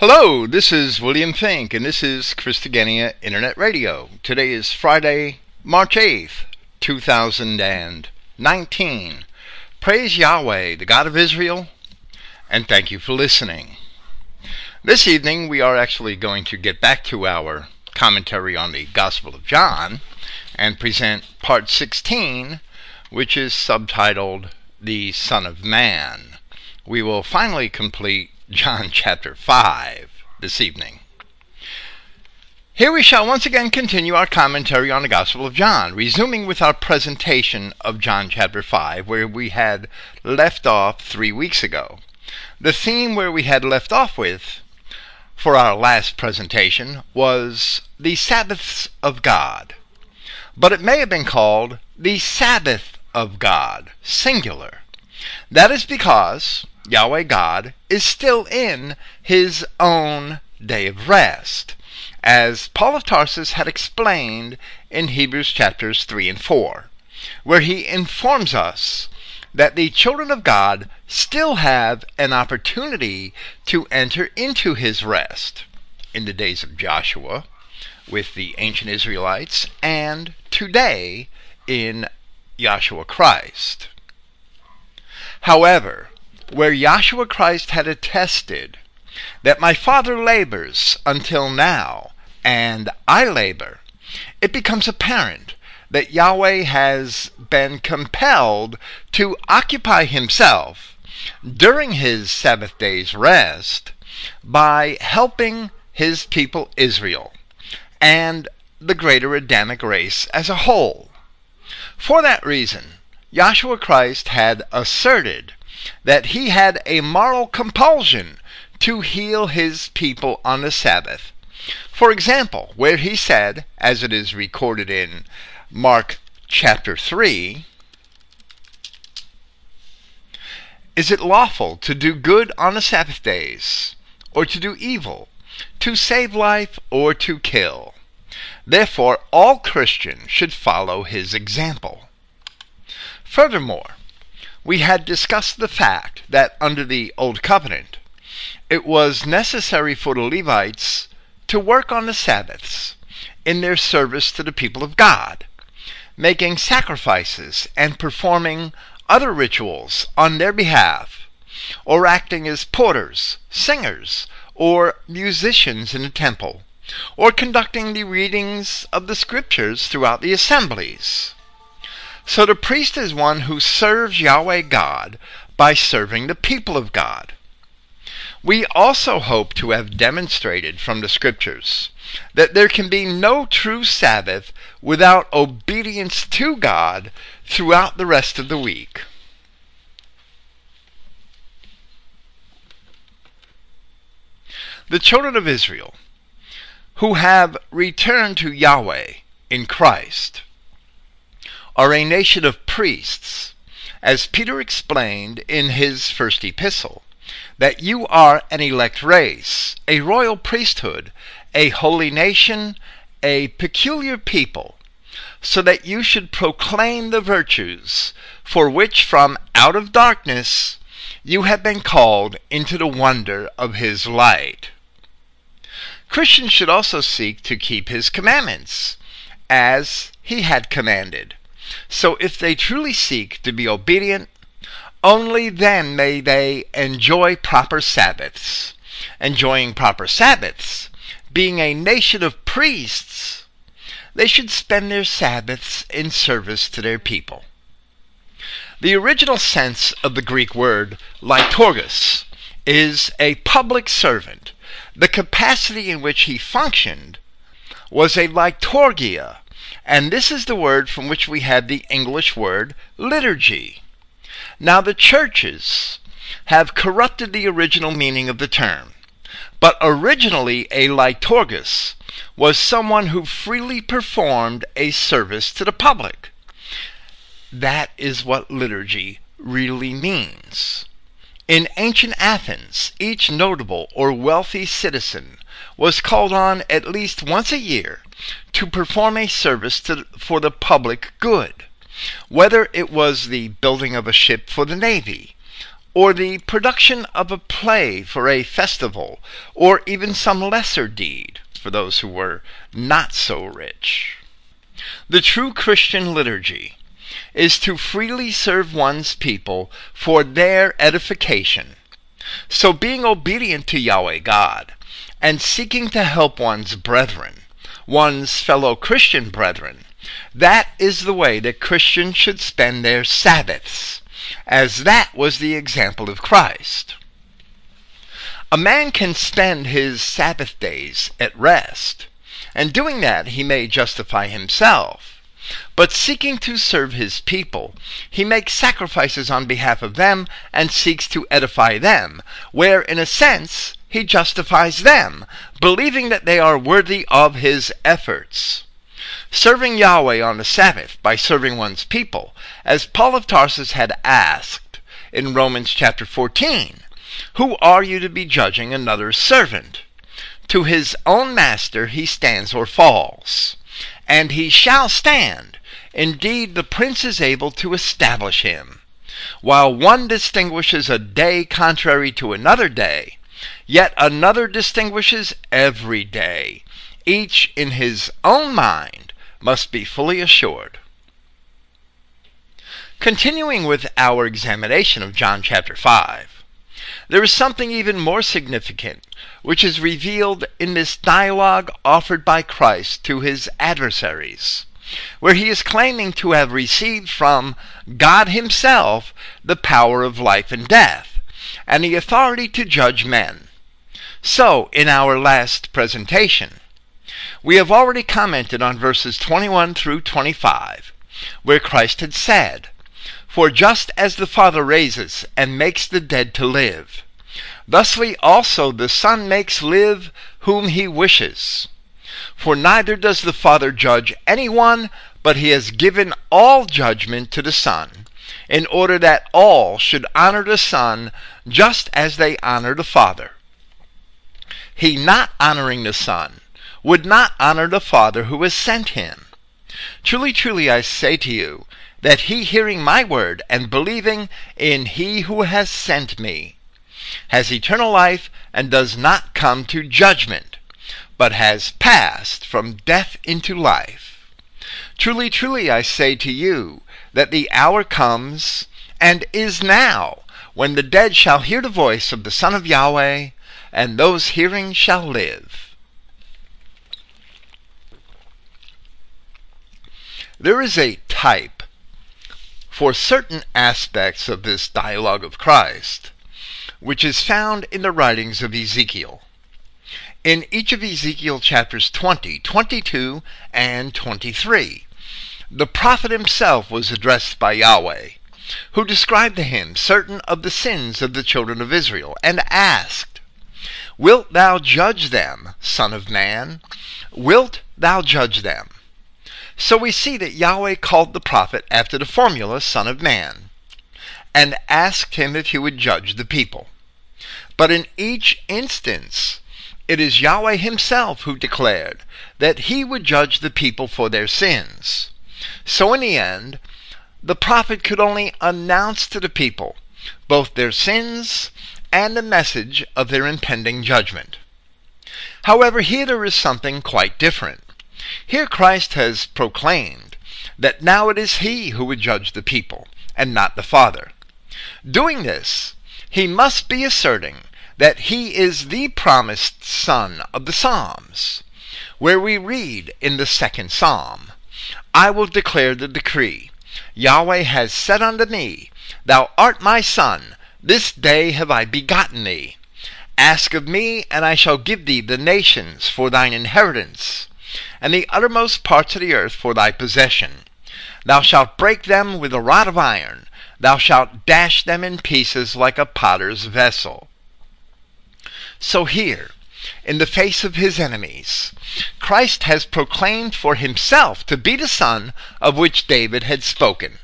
Hello, this is William Finck, and this is Christogenea Internet Radio. Today is Friday, March 8th, 2019. Praise Yahweh, the God of Israel, and thank you for listening. This evening, we are actually going to get back to our commentary on the Gospel of John and present part 16, which is subtitled The Son of Man. We will finally complete John chapter 5 this evening. Here we shall once again continue our commentary on the Gospel of John, resuming with our presentation of John chapter 5, where we had left off three weeks ago. The theme where we had left off with for our last presentation was the Sabbaths of God. But it may have been called the Sabbath of God, singular. That is because Yahweh God is still in his own day of rest, as Paul of Tarsus had explained in Hebrews chapters 3 and 4, where he informs us that the children of God still have an opportunity to enter into his rest in the days of Joshua with the ancient Israelites and today in Yahshua Christ. However, where Yahshua Christ had attested that my Father labors until now, and I labor, it becomes apparent that Yahweh has been compelled to occupy himself during his Sabbath day's rest by helping his people Israel and the greater Adamic race as a whole. For that reason, Yahshua Christ had asserted that he had a moral compulsion to heal his people on the Sabbath. For example, where he said, as it is recorded in Mark chapter 3, Is it lawful to do good on the Sabbath days, or to do evil, to save life, or to kill? Therefore, all Christians should follow his example. Furthermore, we had discussed the fact that under the Old Covenant, it was necessary for the Levites to work on the Sabbaths in their service to the people of God, making sacrifices and performing other rituals on their behalf, or acting as porters, singers, or musicians in the temple, or conducting the readings of the scriptures throughout the assemblies. So the priest is one who serves Yahweh God by serving the people of God. We also hope to have demonstrated from the scriptures that there can be no true Sabbath without obedience to God throughout the rest of the week. The children of Israel who have returned to Yahweh in Christ are a nation of priests, as Peter explained in his first epistle, that you are an elect race, a royal priesthood, a holy nation, a peculiar people, so that you should proclaim the virtues for which from out of darkness you have been called into the wonder of his light. Christians should also seek to keep his commandments, as he had commanded. So if they truly seek to be obedient, only then may they enjoy proper Sabbaths. Enjoying proper Sabbaths, being a nation of priests, they should spend their Sabbaths in service to their people. The original sense of the Greek word liturgus is a public servant. The capacity in which he functioned was a liturgia, and this is the word from which we have the English word liturgy. Now, the churches have corrupted the original meaning of the term, but originally a liturgus was someone who freely performed a service to the public. That is what liturgy really means. In ancient Athens, each notable or wealthy citizen was called on at least once a year to perform a service to, for the public good, whether it was the building of a ship for the Navy, or the production of a play for a festival, or even some lesser deed for those who were not so rich. The true Christian liturgy is to freely serve one's people for their edification. So being obedient to Yahweh God and seeking to help one's brethren, one's fellow Christian brethren, that is the way that Christians should spend their Sabbaths, as that was the example of Christ. A man can spend his Sabbath days at rest, and doing that he may justify himself. But seeking to serve his people, he makes sacrifices on behalf of them and seeks to edify them, where in a sense he justifies them, believing that they are worthy of his efforts. Serving Yahweh on the Sabbath by serving one's people, as Paul of Tarsus had asked in Romans chapter 14, who are you to be judging another's servant? To his own master he stands or falls, and he shall stand. Indeed, the prince is able to establish him. While one distinguishes a day contrary to another day, yet another distinguishes every day. Each in his own mind must be fully assured. Continuing with our examination of John chapter 5, there is something even more significant, which is revealed in this dialogue offered by Christ to his adversaries, where he is claiming to have received from God Himself the power of life and death, and the authority to judge men. So, in our last presentation, we have already commented on verses 21 through 25, where Christ had said, for just as the Father raises and makes the dead to live, thusly also the Son makes live whom he wishes. For neither does the Father judge anyone, but he has given all judgment to the Son, in order that all should honor the Son just as they honor the Father. He not honoring the Son would not honor the Father who has sent him. Truly, truly, I say to you, that he hearing my word and believing in he who has sent me has eternal life and does not come to judgment, but has passed from death into life. Truly, truly, I say to you that the hour comes and is now when the dead shall hear the voice of the Son of Yahweh, and those hearing shall live. There is a type for certain aspects of this dialogue of Christ, which is found in the writings of Ezekiel. In each of Ezekiel chapters 20, 22, and 23, the prophet himself was addressed by Yahweh, who described to him certain of the sins of the children of Israel, and asked, Wilt thou judge them, Son of Man? Wilt thou judge them? So we see that Yahweh called the prophet after the formula Son of Man and asked him if he would judge the people. But in each instance, it is Yahweh himself who declared that he would judge the people for their sins. So in the end, the prophet could only announce to the people both their sins and the message of their impending judgment. However, here there is something quite different. Here Christ has proclaimed that now it is he who would judge the people, and not the Father. Doing this, he must be asserting that he is the promised Son of the Psalms, where we read in the second Psalm, I will declare the decree. Yahweh has said unto me, Thou art my Son, this day have I begotten thee. Ask of me, and I shall give thee the nations for thine inheritance, and the uttermost parts of the earth for thy possession. Thou shalt break them with a rod of iron, thou shalt dash them in pieces like a potter's vessel. So here, in the face of his enemies, Christ has proclaimed for himself to be the Son of which David had spoken.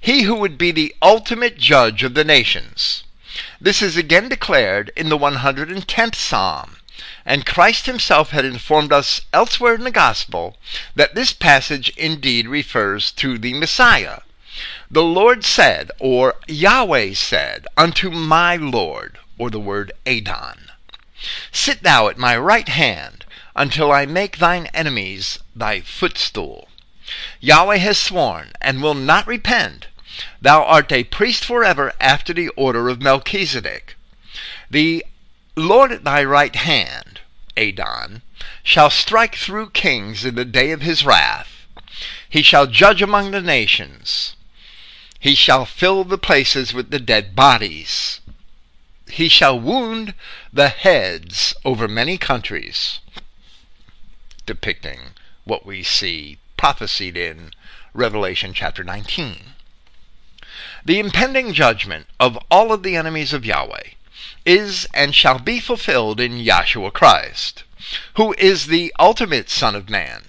He who would be the ultimate judge of the nations. This is again declared in the 110th Psalm, and Christ himself had informed us elsewhere in the Gospel that this passage indeed refers to the Messiah, The Lord said, or Yahweh said, unto my Lord, or the word Adon, Sit thou at my right hand until I make thine enemies thy footstool. Yahweh has sworn and will not repent. Thou art a priest forever after the order of Melchizedek. The Lord at thy right hand, Adon, shall strike through kings in the day of his wrath. He shall judge among the nations. He shall fill the places with the dead bodies. He shall wound the heads over many countries, depicting what we see prophesied in Revelation chapter 19. The impending judgment of all of the enemies of Yahweh is and shall be fulfilled in Yahshua Christ, who is the ultimate Son of Man.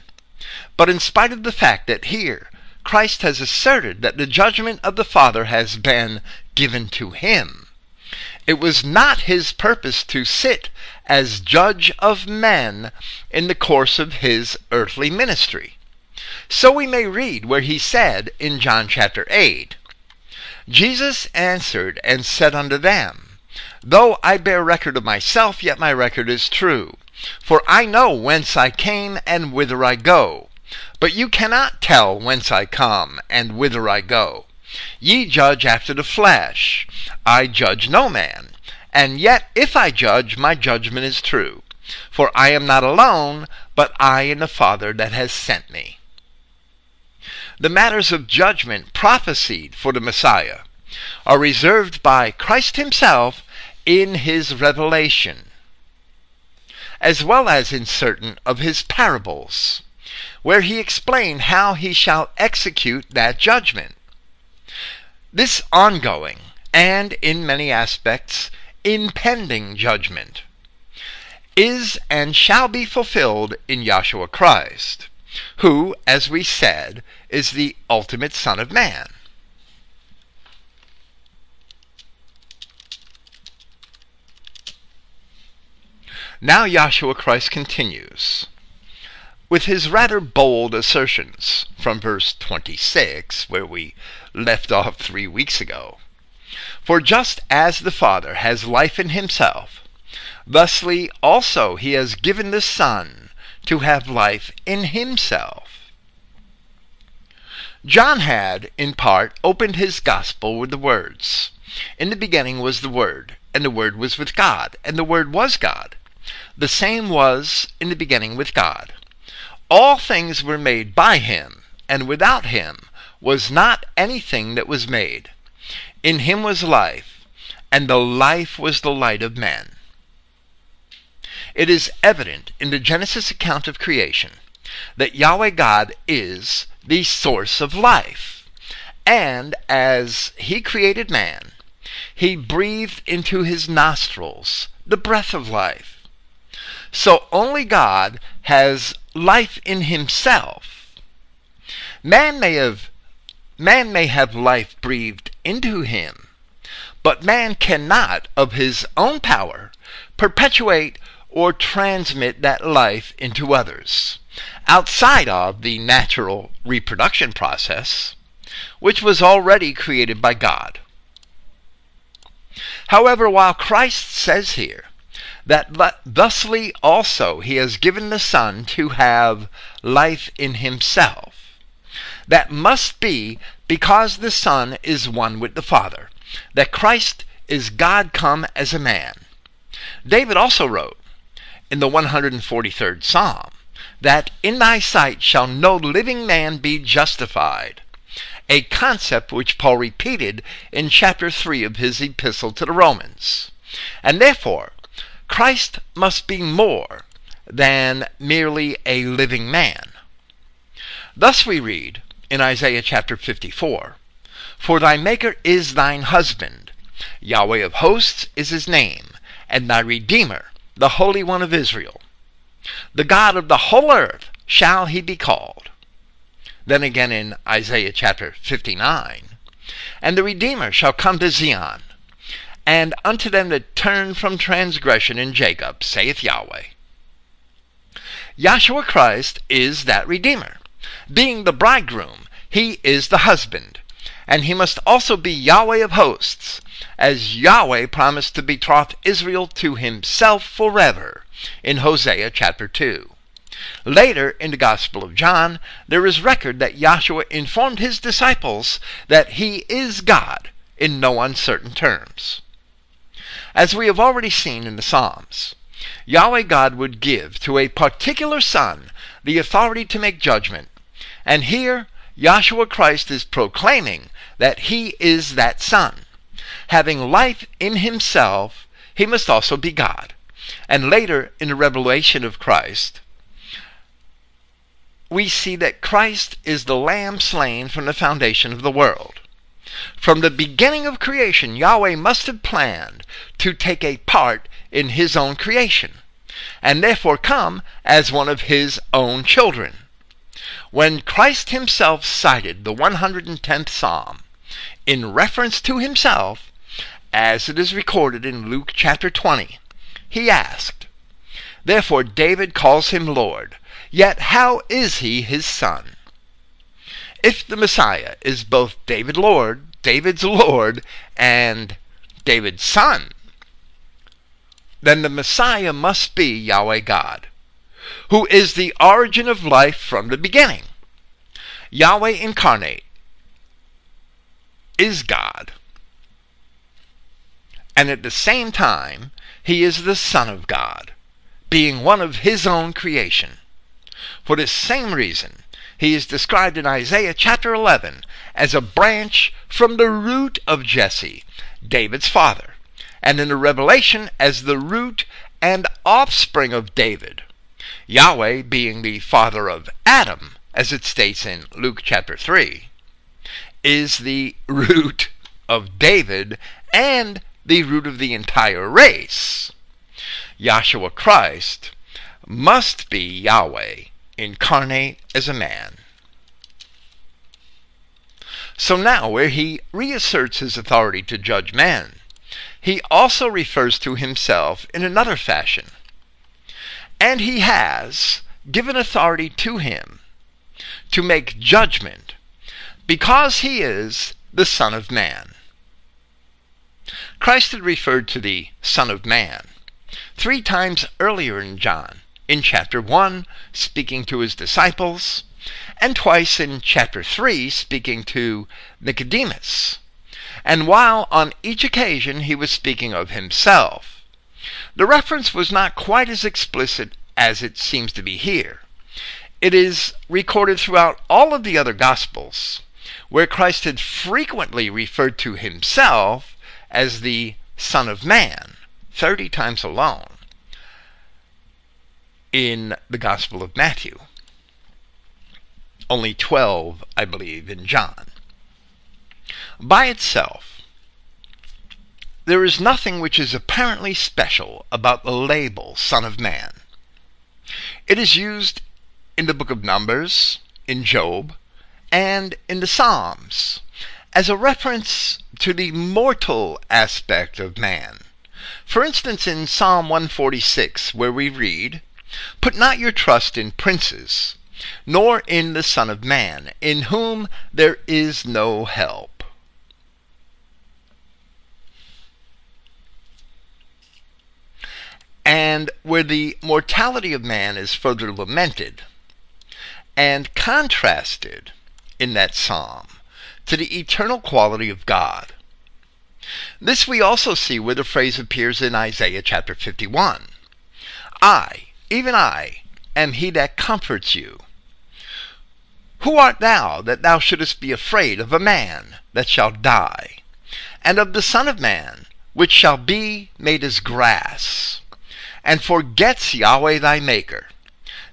But in spite of the fact that here Christ has asserted that the judgment of the Father has been given to him, it was not his purpose to sit as judge of men in the course of his earthly ministry. So we may read where he said in John chapter 8, Jesus answered and said unto them, Though I bear record of myself, yet my record is true. For I know whence I came and whither I go. But you cannot tell whence I come and whither I go. Ye judge after the flesh. I judge no man. And yet if I judge, my judgment is true. For I am not alone, but I and the Father that has sent me. The matters of judgment prophesied for the Messiah are reserved by Christ himself in his revelation as well as in certain of his parables, where he explained how he shall execute that judgment. This ongoing, and in many aspects, impending judgment is and shall be fulfilled in Yahshua Christ, who, as we said, is the ultimate Son of Man. Now Yahshua Christ continues with his rather bold assertions from verse 26, where we left off three weeks ago. For just as the Father has life in himself, thusly also he has given the Son to have life in himself. John had, in part, opened his gospel with the words, In the beginning was the Word, and the Word was with God, and the Word was God. The same was in the beginning with God. All things were made by him, and without him was not anything that was made. In him was life, and the life was the light of men. It is evident in the Genesis account of creation that Yahweh God is the source of life. And as he created man, he breathed into his nostrils the breath of life. So only God has life in himself. Man may have man may have life breathed into him, but man cannot of his own power perpetuate or transmit that life into others outside of the natural reproduction process which was already created by God. However, while Christ says here that thusly also he has given the Son to have life in himself. That must be because the Son is one with the Father, that Christ is God come as a man. David also wrote in the 143rd Psalm that in thy sight shall no living man be justified, a concept which Paul repeated in chapter 3 of his epistle to the Romans. And therefore, Christ must be more than merely a living man. Thus we read in Isaiah chapter 54 For thy Maker is thine husband, Yahweh of hosts is his name, and thy Redeemer, the Holy One of Israel. The God of the whole earth shall he be called. Then again in Isaiah chapter 59 And the Redeemer shall come to Zion and unto them that turn from transgression in Jacob, saith Yahweh. Yahshua Christ is that Redeemer. Being the bridegroom, he is the husband. And he must also be Yahweh of hosts, as Yahweh promised to betroth Israel to himself forever in Hosea chapter 2. Later in the Gospel of John, there is record that Yahshua informed his disciples that he is God in no uncertain terms. As we have already seen in the Psalms, Yahweh God would give to a particular son the authority to make judgment, and here Yahshua Christ is proclaiming that he is that son. Having life in himself, he must also be God. And later in the revelation of Christ, we see that Christ is the lamb slain from the foundation of the world. From the beginning of creation, Yahweh must have planned to take a part in his own creation, and therefore come as one of his own children. When Christ himself cited the 110th Psalm in reference to himself, as it is recorded in Luke chapter 20, he asked, Therefore David calls him Lord, Yet how is he his son? If the Messiah is both David Lord, David's Lord, and David's son, then the Messiah must be Yahweh God, who is the origin of life from the beginning. Yahweh incarnate is God. And at the same time, he is the Son of God, being one of his own creation. For this same reason, he is described in Isaiah chapter 11 as a branch from the root of Jesse, David's father, and in the Revelation as the root and offspring of David. Yahweh being the father of Adam, as it states in Luke chapter 3, is the root of David and the root of the entire race. Yahshua Christ must be Yahweh incarnate as a man. So now, where he reasserts his authority to judge man, he also refers to himself in another fashion. And he has given authority to him to make judgment because he is the Son of Man. Christ had referred to the Son of Man three times earlier in John, in chapter 1, speaking to his disciples, and twice in chapter 3, speaking to Nicodemus. And while on each occasion he was speaking of himself, the reference was not quite as explicit as it seems to be here. It is recorded throughout all of the other Gospels, where Christ had frequently referred to himself as the Son of Man, 30 times alone in the Gospel of Matthew. Only 12, I believe, in John. By itself, there is nothing which is apparently special about the label Son of Man. It is used in the book of Numbers, in Job, and in the Psalms as a reference to the mortal aspect of man. For instance, in Psalm 146, where we read, Put not your trust in princes, nor in the Son of Man, in whom there is no help. And where the mortality of man is further lamented and contrasted in that psalm to the eternal quality of God. This we also see where the phrase appears in Isaiah chapter 51. I, even I, am he that comforts you. Who art thou that thou shouldest be afraid of a man that shall die, and of the Son of Man, which shall be made as grass, and forgets Yahweh thy Maker,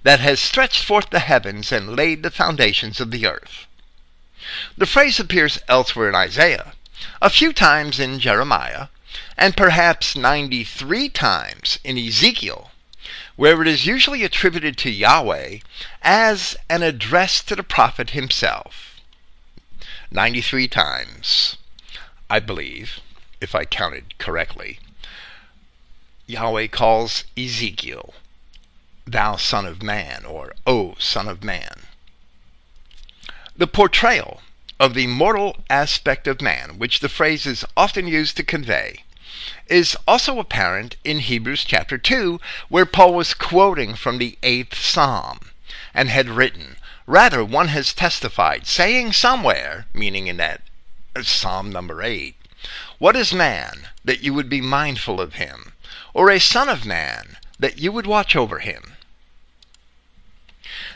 that has stretched forth the heavens and laid the foundations of the earth? The phrase appears elsewhere in Isaiah, a few times in Jeremiah, and perhaps 93 times in Ezekiel, where it is usually attributed to Yahweh as an address to the prophet himself. 93 times, I believe, if I counted correctly, Yahweh calls Ezekiel, Thou Son of Man, or O Son of Man. The portrayal of the mortal aspect of man, which the phrase is often used to convey, is also apparent in Hebrews chapter 2, where Paul was quoting from the eighth psalm and had written, Rather, one has testified, saying somewhere, meaning in that psalm number 8, What is man that you would be mindful of him, or a son of man that you would watch over him?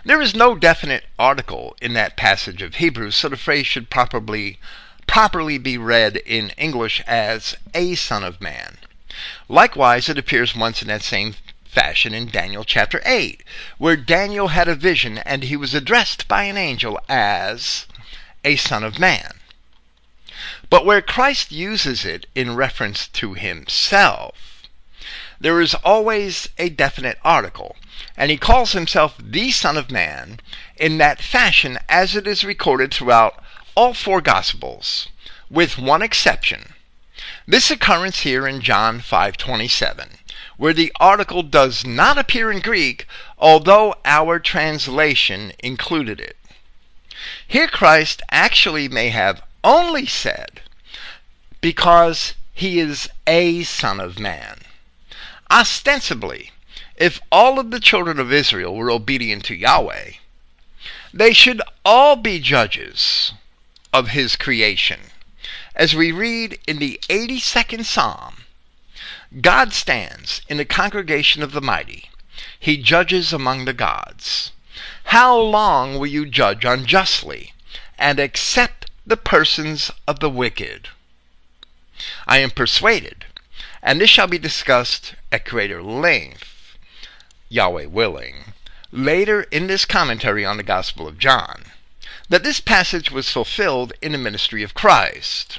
There is no definite article in that passage of Hebrews, so the phrase should properly properly be read in English as a son of man. Likewise, it appears once in that same fashion in Daniel chapter 8, where Daniel had a vision and he was addressed by an angel as a son of man. But where Christ uses it in reference to himself, there is always a definite article and he calls himself the Son of Man in that fashion as it is recorded throughout all four Gospels, with one exception. This occurrence here in John 5:27, where the article does not appear in Greek, although our translation included it. Here Christ actually may have only said, because he is a Son of Man. Ostensibly, if all of the children of Israel were obedient to Yahweh, they should all be judges of his creation. As we read in the 82nd Psalm, God stands in the congregation of the mighty. He judges among the gods. How long will you judge unjustly and accept the persons of the wicked? I am persuaded, and this shall be discussed at greater length Yahweh willing, later in this commentary on the Gospel of John, that this passage was fulfilled in the ministry of Christ,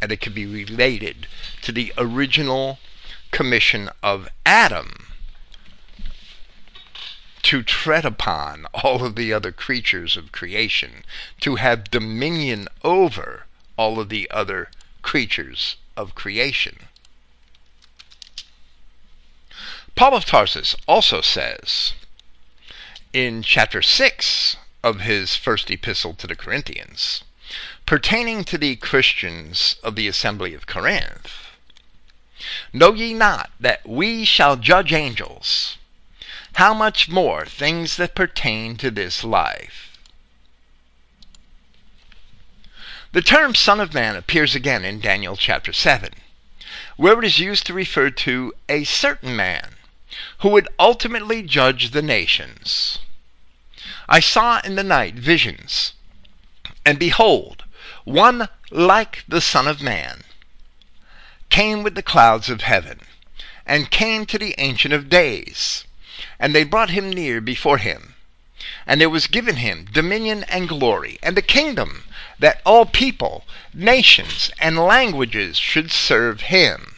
and it could be related to the original commission of Adam to tread upon all of the other creatures of creation, to have dominion over all of the other creatures of creation. Paul of Tarsus also says in chapter 6 of his first epistle to the Corinthians, pertaining to the Christians of the assembly of Corinth, Know ye not that we shall judge angels? How much more things that pertain to this life? The term Son of Man appears again in Daniel chapter 7, where it is used to refer to a certain man who would ultimately judge the nations. I saw in the night visions, and behold, one like the Son of Man came with the clouds of heaven, and came to the Ancient of Days, and they brought him near before him. And there was given him dominion and glory, and a kingdom, that all people, nations, and languages should serve him.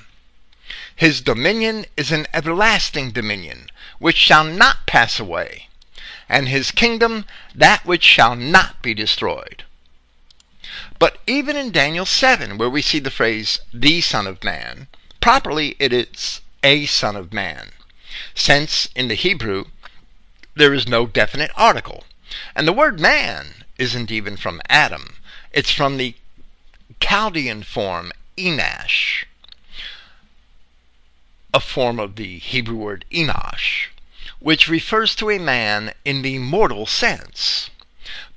His dominion is an everlasting dominion, which shall not pass away, and his kingdom that which shall not be destroyed. But even in Daniel 7, where we see the phrase, the Son of Man, properly it is a Son of Man, since in the Hebrew there is no definite article. And the word man isn't even from Adam, it's from the Chaldean form Enash a form of the Hebrew word Enosh, which refers to a man in the mortal sense.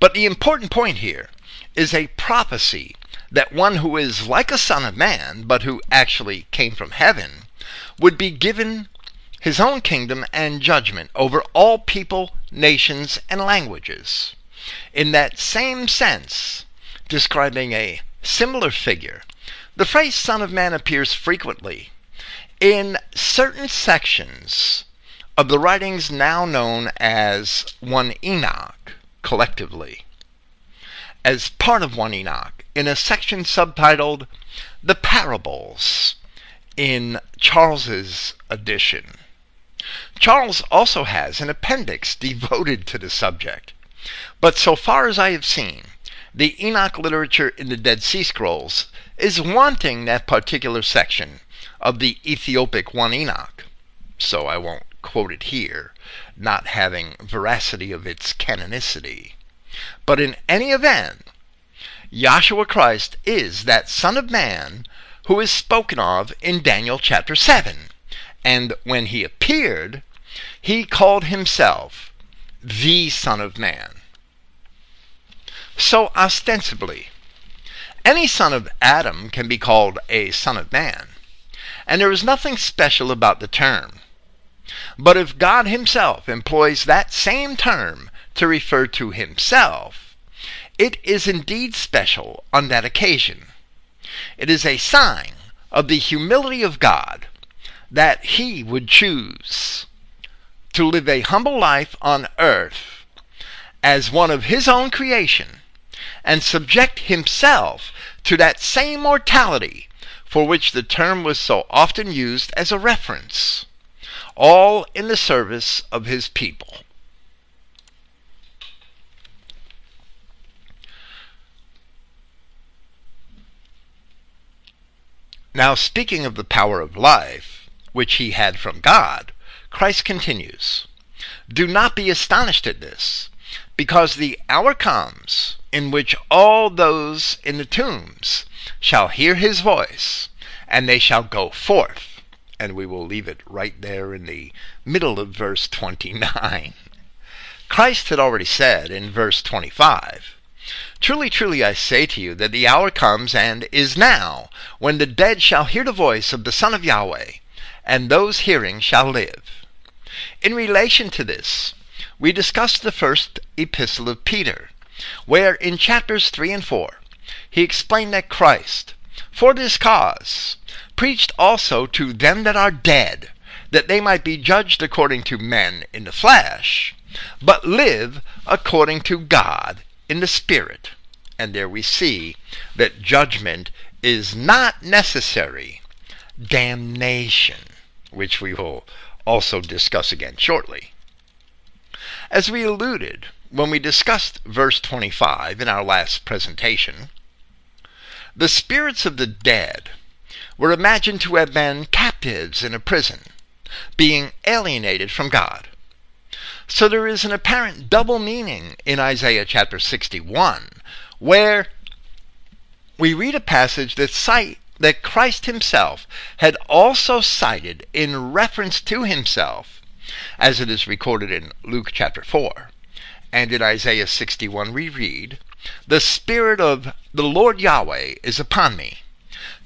But the important point here is a prophecy that one who is like a son of man, but who actually came from heaven, would be given his own kingdom and judgment over all people, nations, and languages. In that same sense, describing a similar figure, the phrase Son of Man appears frequently in certain sections of the writings now known as 1 Enoch, collectively, as part of 1 Enoch, in a section subtitled The Parables in Charles's edition. Charles also has an appendix devoted to the subject, but so far as I have seen, the Enoch literature in the Dead Sea Scrolls is wanting that particular section of the Ethiopic one Enoch, so I won't quote it here, not having veracity of its canonicity. But in any event, Yahshua Christ is that Son of Man who is spoken of in Daniel chapter 7. And when he appeared, he called himself the Son of Man. So, ostensibly, any son of Adam can be called a son of man, and there is nothing special about the term. But if God himself employs that same term to refer to himself, it is indeed special on that occasion. It is a sign of the humility of God that he would choose to live a humble life on earth as one of his own creation and subject himself to that same mortality for which the term was so often used as a reference, all in the service of his people. Now, speaking of the power of life, which he had from God, Christ continues Do not be astonished at this, because the hour comes in which all those in the tombs shall hear his voice, and they shall go forth. And we will leave it right there in the middle of verse 29. Christ had already said in verse 25, Truly, truly, I say to you that the hour comes and is now when the dead shall hear the voice of the Son of Yahweh, and those hearing shall live. In relation to this, we discussed the first epistle of Peter, where in chapters 3 and 4 he explained that Christ, for this cause, preached also to them that are dead, that they might be judged according to men in the flesh, but live according to God in the Spirit. And there we see that judgment is not necessary, damnation, which we will also discuss again shortly. As we alluded when we discussed verse 25 in our last presentation, the spirits of the dead were imagined to have been captives in a prison, being alienated from God. So there is an apparent double meaning in Isaiah chapter 61, where we read a passage that cite that Christ himself had also cited in reference to himself, as it is recorded in Luke chapter 4. And in Isaiah 61 we read, The Spirit of the Lord Yahweh is upon me,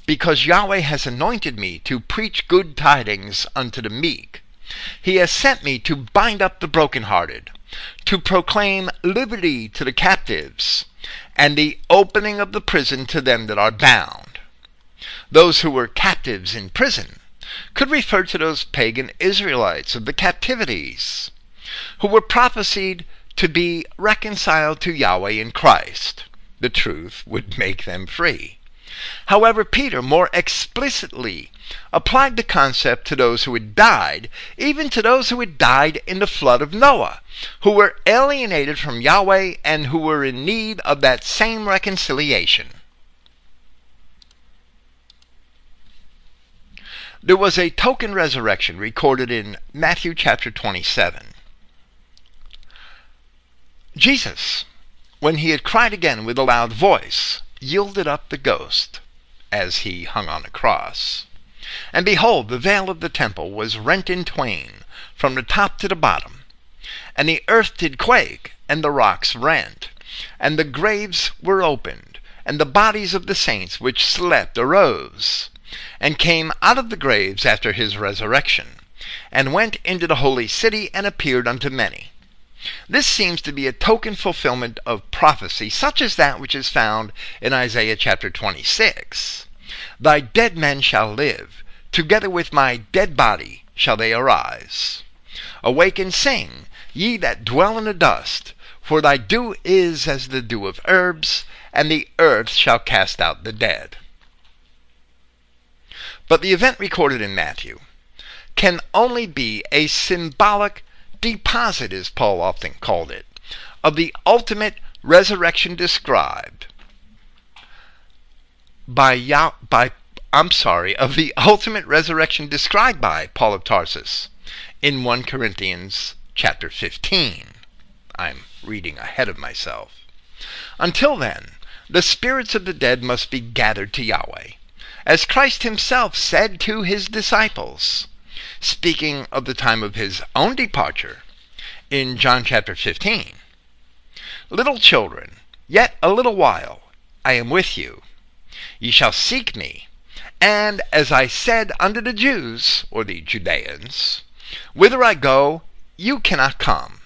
because Yahweh has anointed me to preach good tidings unto the meek. He has sent me to bind up the brokenhearted, to proclaim liberty to the captives, and the opening of the prison to them that are bound. Those who were captives in prison could refer to those pagan Israelites of the captivities, who were prophesied to be reconciled to Yahweh in Christ. The truth would make them free. However, Peter more explicitly applied the concept to those who had died, even to those who had died in the flood of Noah, who were alienated from Yahweh and who were in need of that same reconciliation. There was a token resurrection recorded in Matthew chapter 27. Jesus, when he had cried again with a loud voice, yielded up the ghost as he hung on a cross. And behold, the veil of the temple was rent in twain from the top to the bottom. And the earth did quake, and the rocks rent, and the graves were opened, and the bodies of the saints which slept arose, and came out of the graves after his resurrection, and went into the holy city, and appeared unto many. This seems to be a token fulfillment of prophecy, such as that which is found in Isaiah chapter 26. Thy dead men shall live, together with my dead body shall they arise. Awake and sing, ye that dwell in the dust, for thy dew is as the dew of herbs, and the earth shall cast out the dead. But the event recorded in Matthew can only be a symbolic deposit, as Paul often called it, of the ultimate resurrection described by, by I'm sorry, of the ultimate resurrection described by Paul of Tarsus in 1 Corinthians chapter 15. I'm reading ahead of myself. Until then, the spirits of the dead must be gathered to Yahweh, as Christ himself said to his disciples, speaking of the time of his own departure in John chapter 15. Little children, yet a little while I am with you. Ye shall seek me. And as I said unto the Jews, or the Judeans, whither I go, you cannot come.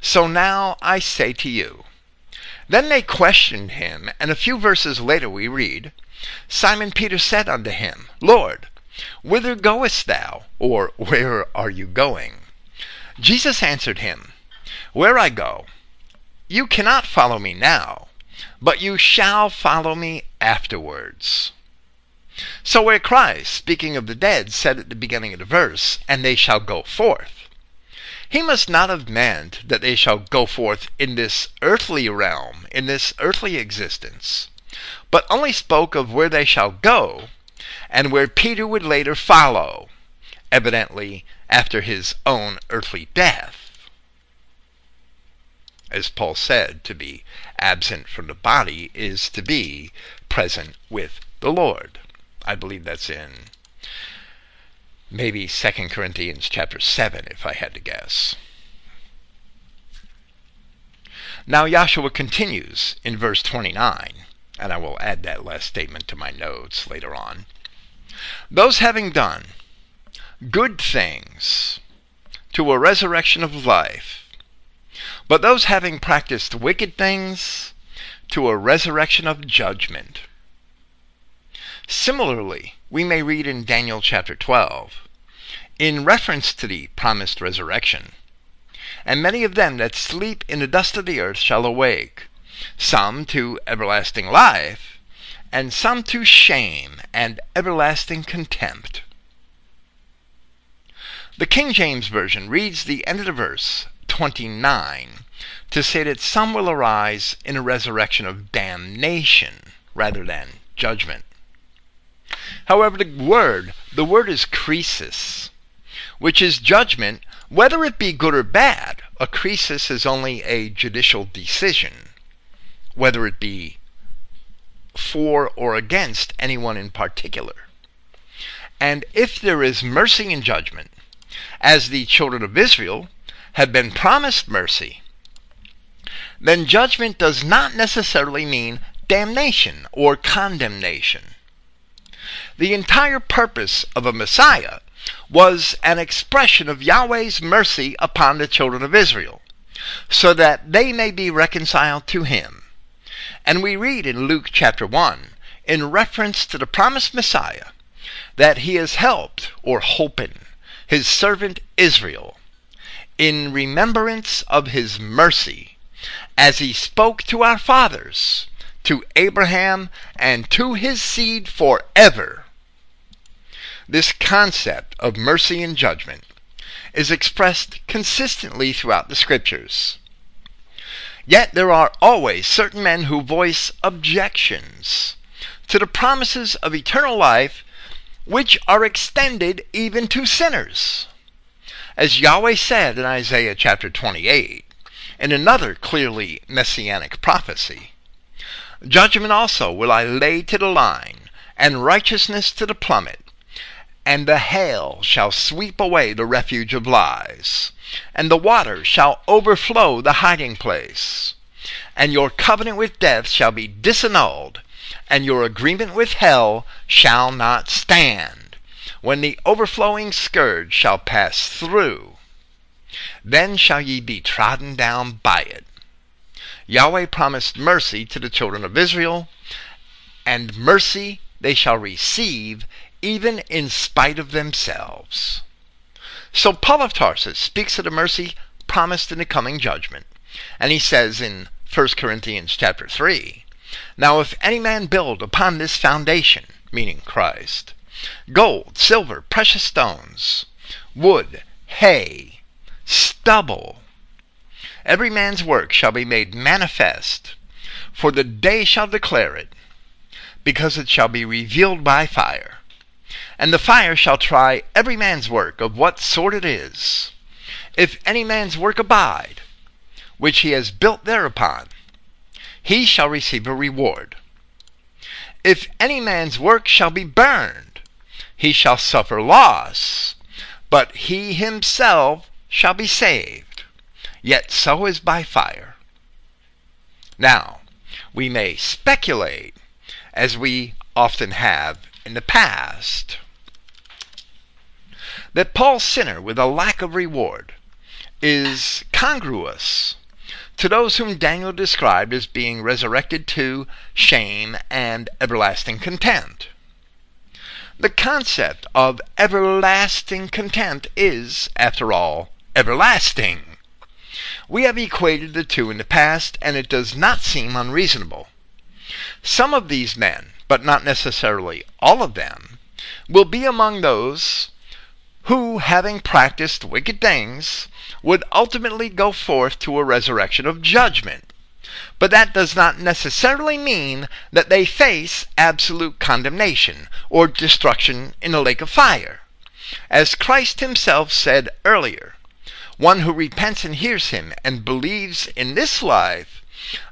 So now I say to you. Then they questioned him, and a few verses later we read, Simon Peter said unto him, Lord, whither goest thou? Or where are you going? Jesus answered him, Where I go, you cannot follow me now, but you shall follow me afterwards. So where Christ, speaking of the dead, said at the beginning of the verse, And they shall go forth, he must not have meant that they shall go forth in this earthly realm, in this earthly existence, but only spoke of where they shall go, and where Peter would later follow, evidently after his own earthly death. As Paul said, to be absent from the body is to be present with the Lord. I believe that's in maybe 2 Corinthians chapter 7 if I had to guess. Now Yahshua continues in verse 29, and I will add that last statement to my notes later on. Those having done good things to a resurrection of life, but those having practiced wicked things to a resurrection of judgment. Similarly, we may read in Daniel chapter 12, in reference to the promised resurrection, and many of them that sleep in the dust of the earth shall awake, some to everlasting life, and some to shame and everlasting contempt. The King James Version reads the end of the verse, 29, to say that some will arise in a resurrection of damnation rather than judgment. However, the word, the word is krisis, which is judgment, whether it be good or bad. A krisis is only a judicial decision, whether it be for or against anyone in particular. And if there is mercy and judgment, as the children of Israel have been promised mercy, then judgment does not necessarily mean damnation or condemnation. The entire purpose of a Messiah was an expression of Yahweh's mercy upon the children of Israel, so that they may be reconciled to Him. And we read in Luke chapter 1, in reference to the promised Messiah, that He has helped, or holpen, His servant Israel, in remembrance of His mercy, as He spoke to our fathers, to Abraham, and to his seed forever this concept of mercy and judgment is expressed consistently throughout the scriptures. Yet there are always certain men who voice objections to the promises of eternal life which are extended even to sinners. As Yahweh said in Isaiah chapter 28, in another clearly messianic prophecy, Judgment also will I lay to the line, and righteousness to the plummet and the hail shall sweep away the refuge of lies, and the water shall overflow the hiding place. And your covenant with death shall be disannulled, and your agreement with hell shall not stand, when the overflowing scourge shall pass through. Then shall ye be trodden down by it. Yahweh promised mercy to the children of Israel, and mercy they shall receive even in spite of themselves. So Paul of Tarsus speaks of the mercy promised in the coming judgment. And he says in 1 Corinthians chapter 3, Now if any man build upon this foundation, meaning Christ, gold, silver, precious stones, wood, hay, stubble, every man's work shall be made manifest, for the day shall declare it, because it shall be revealed by fire and the fire shall try every man's work of what sort it is. If any man's work abide, which he has built thereupon, he shall receive a reward. If any man's work shall be burned, he shall suffer loss, but he himself shall be saved, yet so is by fire. Now, we may speculate, as we often have in the past, that Paul's sinner with a lack of reward is congruous to those whom Daniel described as being resurrected to shame and everlasting contempt. The concept of everlasting contempt is, after all, everlasting. We have equated the two in the past, and it does not seem unreasonable. Some of these men, but not necessarily all of them, will be among those who, having practiced wicked things, would ultimately go forth to a resurrection of judgment. But that does not necessarily mean that they face absolute condemnation or destruction in a lake of fire. As Christ himself said earlier, one who repents and hears him and believes in this life,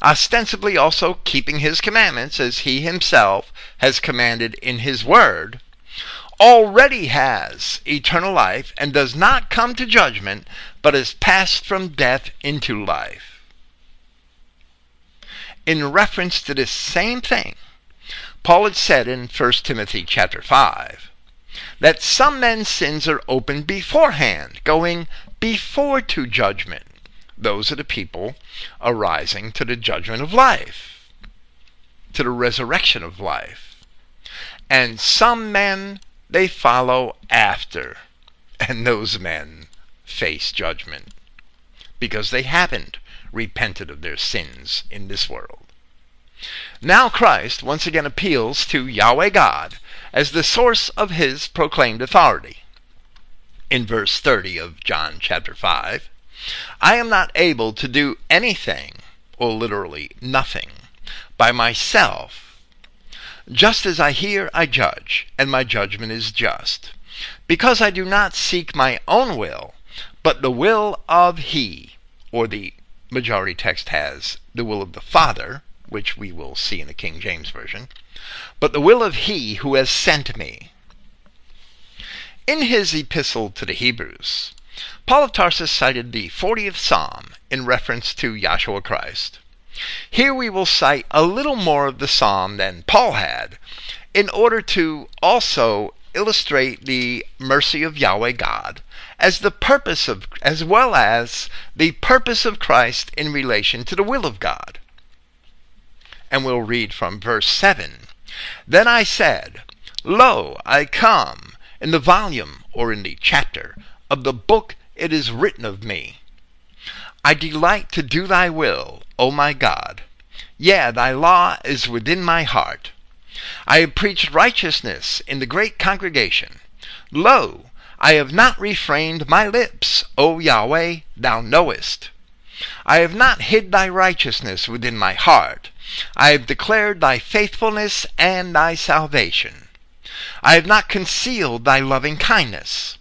ostensibly also keeping his commandments as he himself has commanded in his word, already has eternal life and does not come to judgment, but is passed from death into life. In reference to this same thing, Paul had said in 1 Timothy chapter 5 that some men's sins are open beforehand, going before to judgment. Those are the people arising to the judgment of life, to the resurrection of life. And some men they follow after. And those men face judgment because they haven't repented of their sins in this world. Now Christ once again appeals to Yahweh God as the source of his proclaimed authority. In verse 30 of John chapter 5, I am not able to do anything, or literally nothing, by myself just as I hear, I judge, and my judgment is just. Because I do not seek my own will, but the will of He, or the majority text has the will of the Father, which we will see in the King James Version, but the will of He who has sent me. In his epistle to the Hebrews, Paul of Tarsus cited the 40th Psalm in reference to Yahshua Christ. Here we will cite a little more of the psalm than Paul had in order to also illustrate the mercy of Yahweh God as the purpose of as well as the purpose of Christ in relation to the will of God. And we'll read from verse 7. Then I said, Lo, I come in the volume or in the chapter of the book it is written of me. I delight to do thy will, O my God. Yea, thy law is within my heart. I have preached righteousness in the great congregation. Lo, I have not refrained my lips, O Yahweh, thou knowest. I have not hid thy righteousness within my heart. I have declared thy faithfulness and thy salvation. I have not concealed thy loving kindness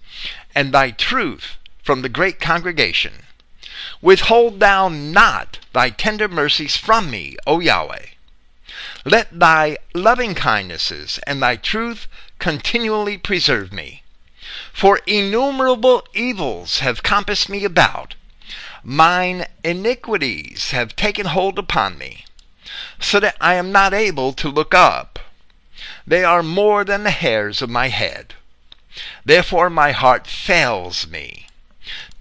and thy truth from the great congregation. Withhold thou not thy tender mercies from me, O Yahweh. Let thy loving kindnesses and thy truth continually preserve me. For innumerable evils have compassed me about. Mine iniquities have taken hold upon me, so that I am not able to look up. They are more than the hairs of my head. Therefore my heart fails me.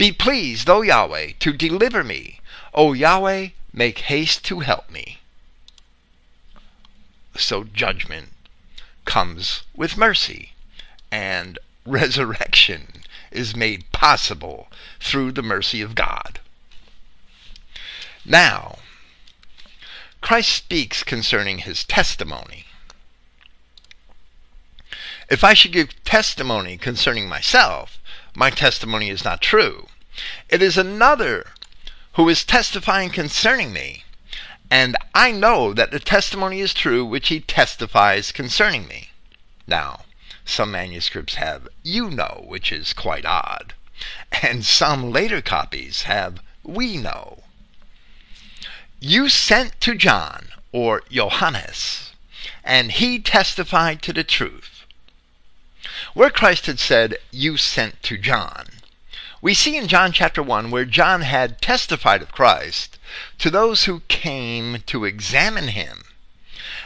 Be pleased, O Yahweh, to deliver me. O Yahweh, make haste to help me. So judgment comes with mercy, and resurrection is made possible through the mercy of God. Now, Christ speaks concerning his testimony. If I should give testimony concerning myself, my testimony is not true. It is another who is testifying concerning me, and I know that the testimony is true which he testifies concerning me. Now, some manuscripts have you know, which is quite odd, and some later copies have we know. You sent to John, or Johannes, and he testified to the truth. Where Christ had said, You sent to John, we see in John chapter 1 where John had testified of Christ to those who came to examine him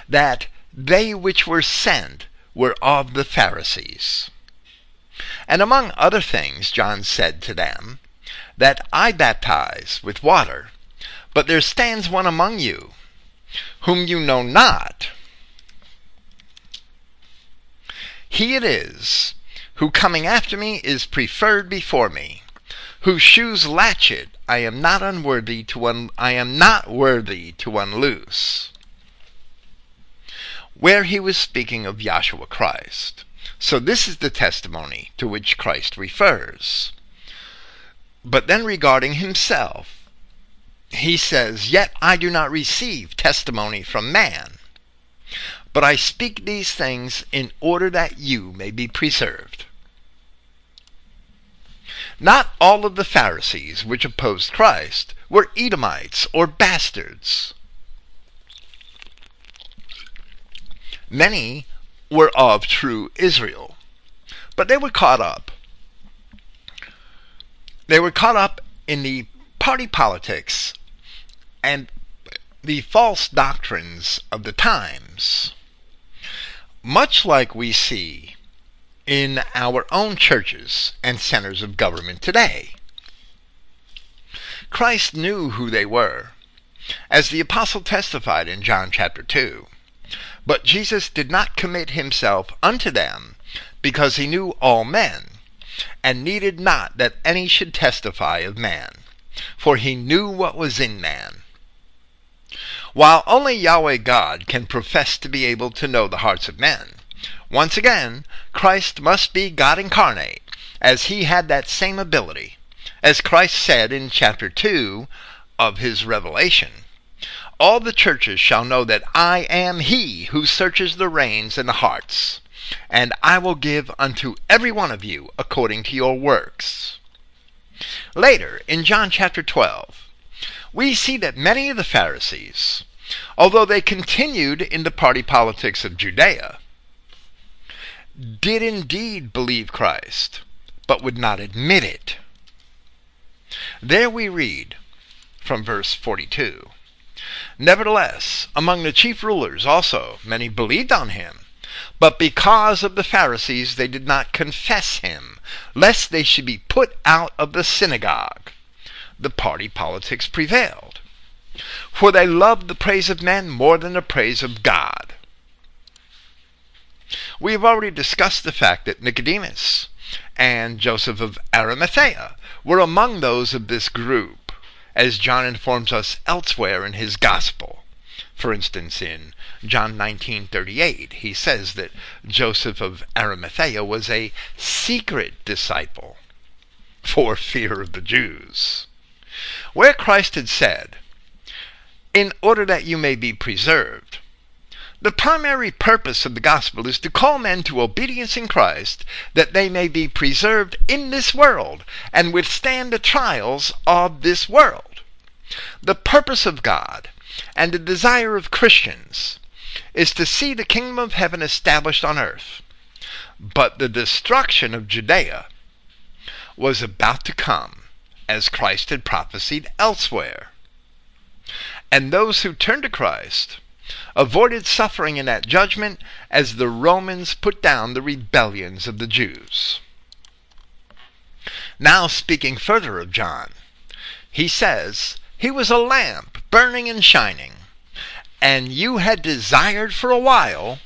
that they which were sent were of the Pharisees. And among other things, John said to them, That I baptize with water, but there stands one among you, whom you know not. He it is, who coming after me is preferred before me, whose shoes latchet I am not unworthy to un- I am not worthy to unloose where he was speaking of Yahshua Christ. So this is the testimony to which Christ refers. But then regarding himself, he says, Yet I do not receive testimony from man, but I speak these things in order that you may be preserved. Not all of the Pharisees which opposed Christ were Edomites or bastards. Many were of true Israel, but they were caught up. They were caught up in the party politics and the false doctrines of the times, much like we see in our own churches and centers of government today. Christ knew who they were, as the apostle testified in John chapter 2. But Jesus did not commit himself unto them, because he knew all men, and needed not that any should testify of man, for he knew what was in man. While only Yahweh God can profess to be able to know the hearts of men, once again, Christ must be God incarnate, as he had that same ability, as Christ said in chapter 2 of his Revelation all the churches shall know that I am he who searches the reins and the hearts, and I will give unto every one of you according to your works. Later, in John chapter 12, we see that many of the Pharisees, although they continued in the party politics of Judea, did indeed believe Christ, but would not admit it. There we read from verse 42 Nevertheless, among the chief rulers also many believed on him. But because of the Pharisees they did not confess him, lest they should be put out of the synagogue. The party politics prevailed. For they loved the praise of men more than the praise of God. We have already discussed the fact that Nicodemus and Joseph of Arimathea were among those of this group as John informs us elsewhere in his gospel. For instance, in John 19:38, he says that Joseph of Arimathea was a secret disciple for fear of the Jews. Where Christ had said, "In order that you may be preserved," The primary purpose of the gospel is to call men to obedience in Christ that they may be preserved in this world and withstand the trials of this world. The purpose of God and the desire of Christians is to see the kingdom of heaven established on earth. But the destruction of Judea was about to come, as Christ had prophesied elsewhere. And those who turned to Christ avoided suffering in that judgment as the Romans put down the rebellions of the Jews. Now, speaking further of John, he says, He was a lamp burning and shining, and you had desired for a while,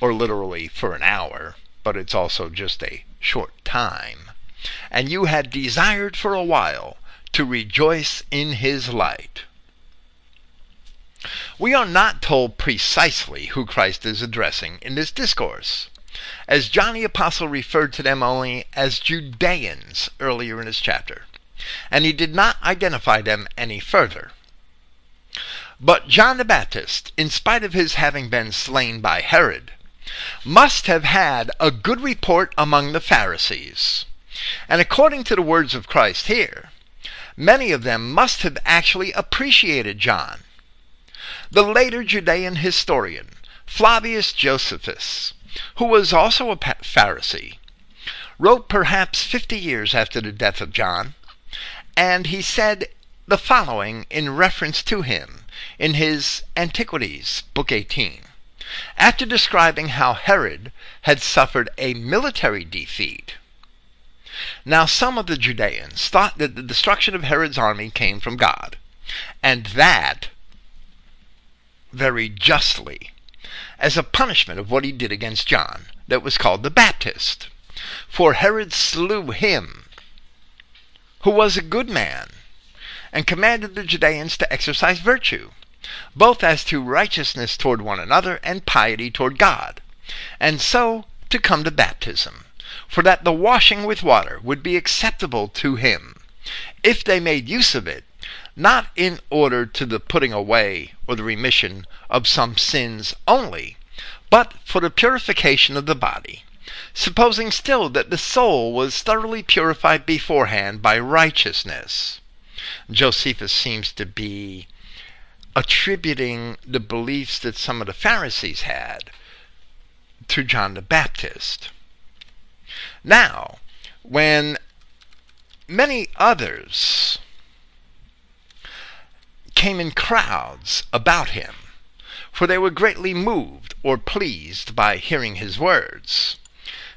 or literally for an hour, but it's also just a short time, and you had desired for a while to rejoice in his light. We are not told precisely who Christ is addressing in this discourse, as John the Apostle referred to them only as Judeans earlier in his chapter, and he did not identify them any further. But John the Baptist, in spite of his having been slain by Herod, must have had a good report among the Pharisees. And according to the words of Christ here, many of them must have actually appreciated John The later Judean historian, Flavius Josephus, who was also a Pharisee, wrote perhaps 50 years after the death of John, and he said the following in reference to him in his Antiquities, Book 18. After describing how Herod had suffered a military defeat, now some of the Judeans thought that the destruction of Herod's army came from God, and that very justly, as a punishment of what he did against John, that was called the Baptist. For Herod slew him, who was a good man, and commanded the Judeans to exercise virtue, both as to righteousness toward one another and piety toward God, and so to come to baptism, for that the washing with water would be acceptable to him, if they made use of it, not in order to the putting away or the remission of some sins only, but for the purification of the body, supposing still that the soul was thoroughly purified beforehand by righteousness. Josephus seems to be attributing the beliefs that some of the Pharisees had to John the Baptist. Now, when many others came in crowds about him, for they were greatly moved or pleased by hearing his words.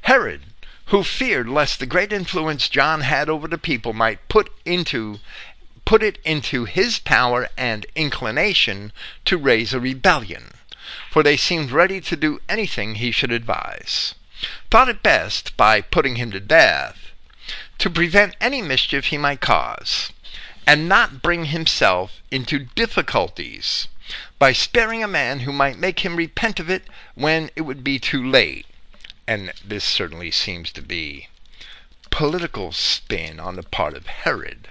Herod, who feared lest the great influence John had over the people might put into put it into his power and inclination to raise a rebellion, for they seemed ready to do anything he should advise, thought it best, by putting him to death, to prevent any mischief he might cause, and not bring himself into difficulties by sparing a man who might make him repent of it when it would be too late. And this certainly seems to be political spin on the part of Herod,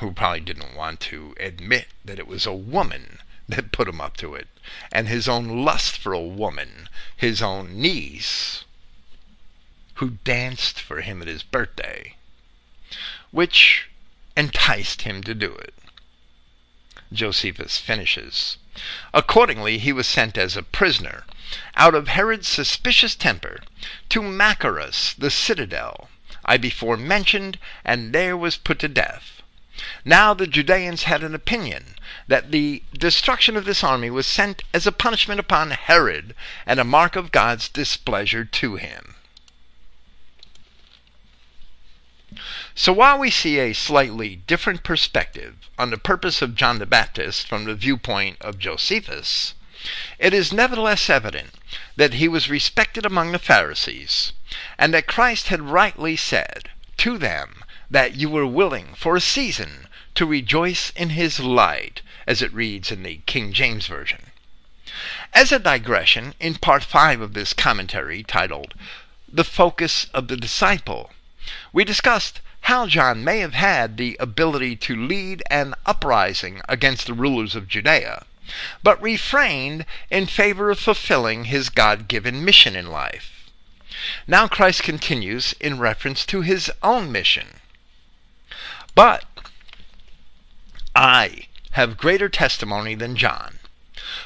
who probably didn't want to admit that it was a woman that put him up to it, and his own lust for a woman, his own niece, who danced for him at his birthday, which enticed him to do it. Josephus finishes. Accordingly, he was sent as a prisoner, out of Herod's suspicious temper, to Machaerus, the citadel, I before mentioned, and there was put to death. Now the Judeans had an opinion that the destruction of this army was sent as a punishment upon Herod and a mark of God's displeasure to him. So while we see a slightly different perspective on the purpose of John the Baptist from the viewpoint of Josephus, it is nevertheless evident that he was respected among the Pharisees, and that Christ had rightly said to them that you were willing for a season to rejoice in his light, as it reads in the King James Version. As a digression, in part 5 of this commentary titled The Focus of the Disciple, we discussed John may have had the ability to lead an uprising against the rulers of Judea, but refrained in favor of fulfilling his God given mission in life. Now Christ continues in reference to his own mission. But I have greater testimony than John.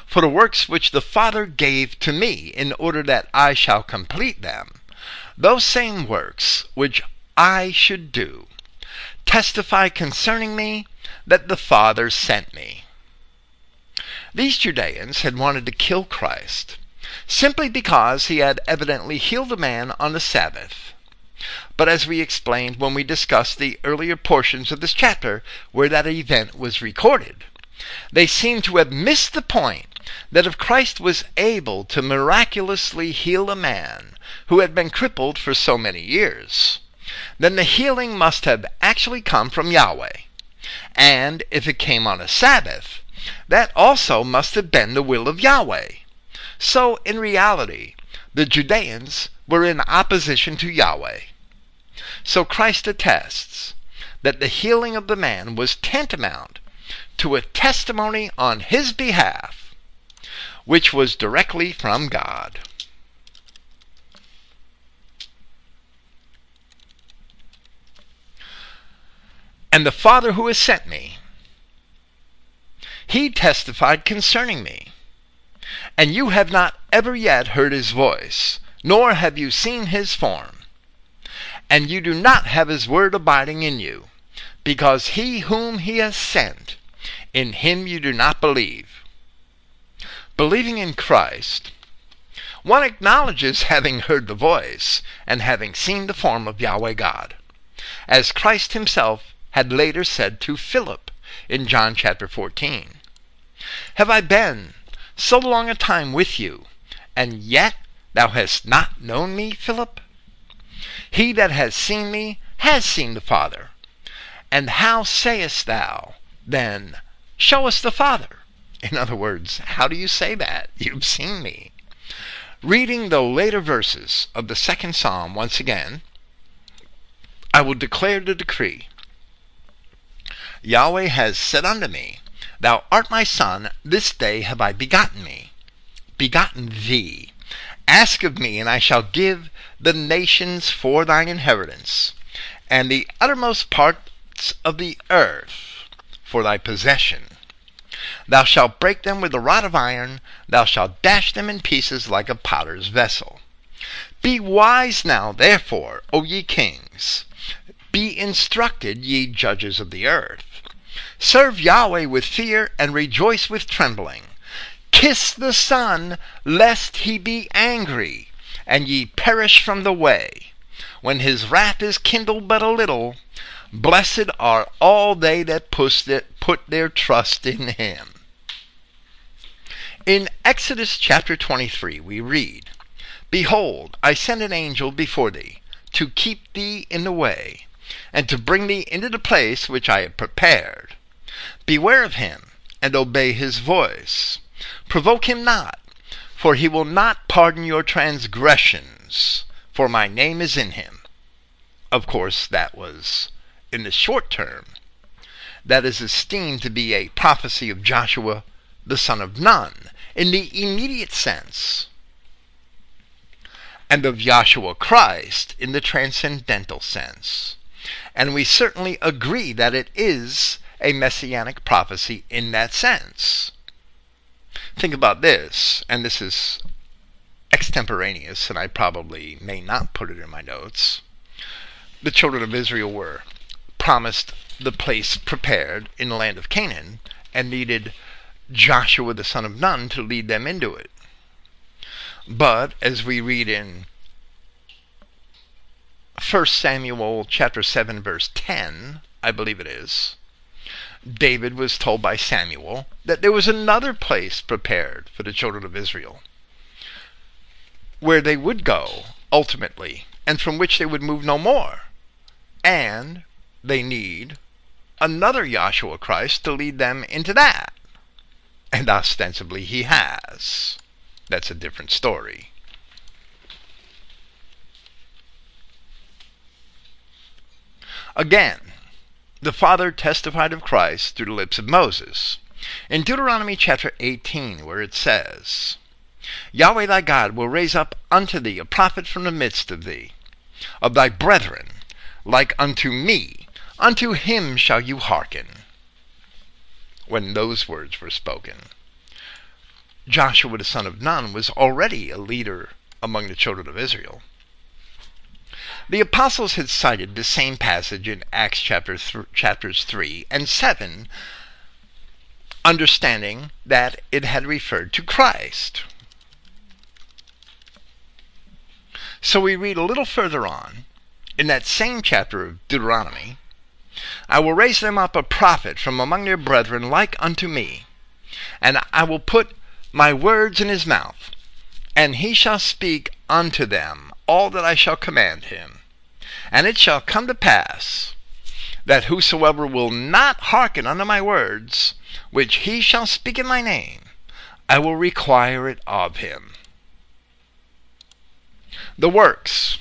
For the works which the Father gave to me in order that I shall complete them, those same works which I should do testify concerning me that the Father sent me. These Judeans had wanted to kill Christ simply because he had evidently healed a man on the Sabbath. But as we explained when we discussed the earlier portions of this chapter where that event was recorded, they seem to have missed the point that if Christ was able to miraculously heal a man who had been crippled for so many years, then the healing must have actually come from Yahweh. And if it came on a Sabbath, that also must have been the will of Yahweh. So, in reality, the Judeans were in opposition to Yahweh. So Christ attests that the healing of the man was tantamount to a testimony on his behalf, which was directly from God. And the Father who has sent me, he testified concerning me. And you have not ever yet heard his voice, nor have you seen his form. And you do not have his word abiding in you, because he whom he has sent, in him you do not believe. Believing in Christ, one acknowledges having heard the voice and having seen the form of Yahweh God, as Christ himself had later said to Philip in John chapter 14. Have I been so long a time with you, and yet thou hast not known me, Philip? He that has seen me has seen the Father. And how sayest thou, then, Show us the Father? In other words, how do you say that? You've seen me. Reading the later verses of the second psalm once again, I will declare the decree. Yahweh has said unto me, Thou art my son, this day have I begotten me, begotten thee. Ask of me, and I shall give the nations for thine inheritance, and the uttermost parts of the earth for thy possession. Thou shalt break them with a rod of iron, thou shalt dash them in pieces like a potter's vessel. Be wise now, therefore, O ye kings. Be instructed, ye judges of the earth. Serve Yahweh with fear and rejoice with trembling. Kiss the Son, lest he be angry, and ye perish from the way. When his wrath is kindled but a little, blessed are all they that put their trust in him. In Exodus chapter 23, we read, Behold, I send an angel before thee, to keep thee in the way, and to bring thee into the place which I have prepared. Beware of him, and obey his voice. Provoke him not, for he will not pardon your transgressions, for my name is in him. Of course, that was in the short term. That is esteemed to be a prophecy of Joshua the son of Nun in the immediate sense, and of Yahshua Christ in the transcendental sense. And we certainly agree that it is a messianic prophecy in that sense. Think about this, and this is extemporaneous, and I probably may not put it in my notes. The children of Israel were promised the place prepared in the land of Canaan and needed Joshua the son of Nun to lead them into it. But as we read in 1 Samuel chapter 7 verse 10, I believe it is, David was told by Samuel that there was another place prepared for the children of Israel where they would go ultimately and from which they would move no more. And they need another Joshua Christ to lead them into that. And ostensibly he has. That's a different story. Again, the Father testified of Christ through the lips of Moses. In Deuteronomy chapter 18, where it says, Yahweh thy God will raise up unto thee a prophet from the midst of thee, of thy brethren, like unto me, unto him shall you hearken. When those words were spoken, Joshua the son of Nun was already a leader among the children of Israel. The apostles had cited the same passage in Acts chapter th- chapters 3 and 7, understanding that it had referred to Christ. So we read a little further on, in that same chapter of Deuteronomy, I will raise them up a prophet from among their brethren like unto me, and I will put my words in his mouth, and he shall speak unto them all that I shall command him. And it shall come to pass that whosoever will not hearken unto my words, which he shall speak in my name, I will require it of him. The works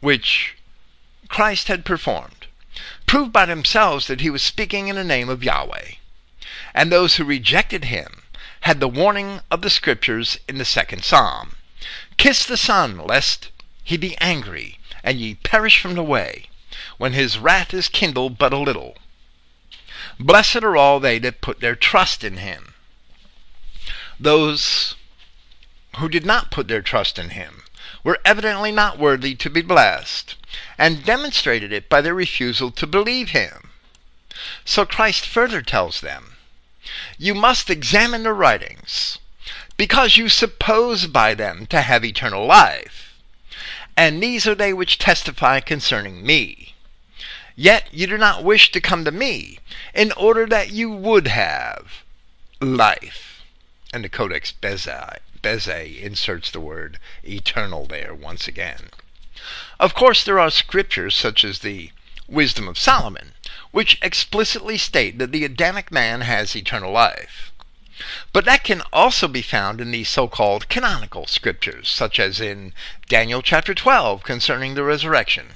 which Christ had performed proved by themselves that he was speaking in the name of Yahweh. And those who rejected him had the warning of the scriptures in the second psalm Kiss the Son, lest he be angry, and ye perish from the way, when his wrath is kindled but a little. Blessed are all they that put their trust in him. Those who did not put their trust in him were evidently not worthy to be blessed, and demonstrated it by their refusal to believe him. So Christ further tells them, You must examine the writings, because you suppose by them to have eternal life. And these are they which testify concerning me. Yet you do not wish to come to me, in order that you would have life. And the Codex Bezae inserts the word eternal there once again. Of course, there are scriptures such as the Wisdom of Solomon, which explicitly state that the Adamic man has eternal life. But that can also be found in the so-called canonical scriptures, such as in Daniel chapter 12 concerning the resurrection,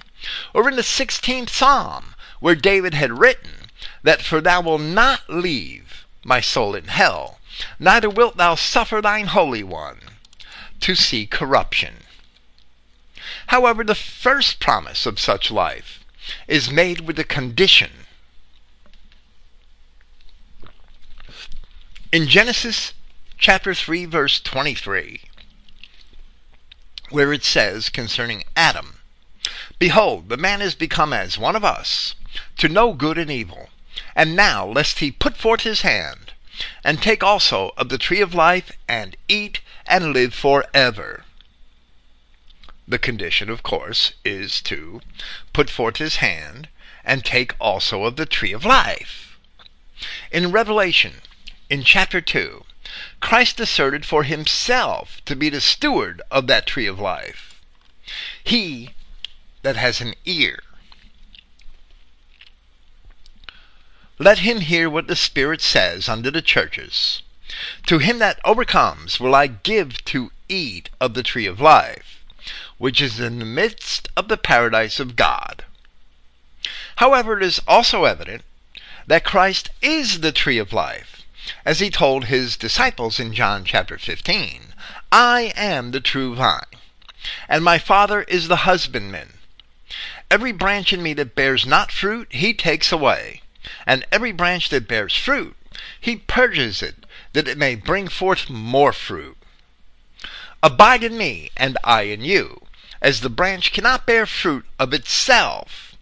or in the 16th Psalm, where David had written that for thou wilt not leave my soul in hell, neither wilt thou suffer thine Holy One to see corruption. However, the first promise of such life is made with a condition In Genesis chapter 3, verse 23, where it says concerning Adam, Behold, the man is become as one of us, to know good and evil. And now, lest he put forth his hand, and take also of the tree of life, and eat, and live for ever. The condition, of course, is to put forth his hand, and take also of the tree of life. In Revelation in chapter 2, Christ asserted for himself to be the steward of that tree of life. He that has an ear, let him hear what the Spirit says unto the churches. To him that overcomes will I give to eat of the tree of life, which is in the midst of the paradise of God. However, it is also evident that Christ is the tree of life as he told his disciples in John chapter 15, I am the true vine, and my Father is the husbandman. Every branch in me that bears not fruit, he takes away, and every branch that bears fruit, he purges it, that it may bring forth more fruit. Abide in me, and I in you, as the branch cannot bear fruit of itself,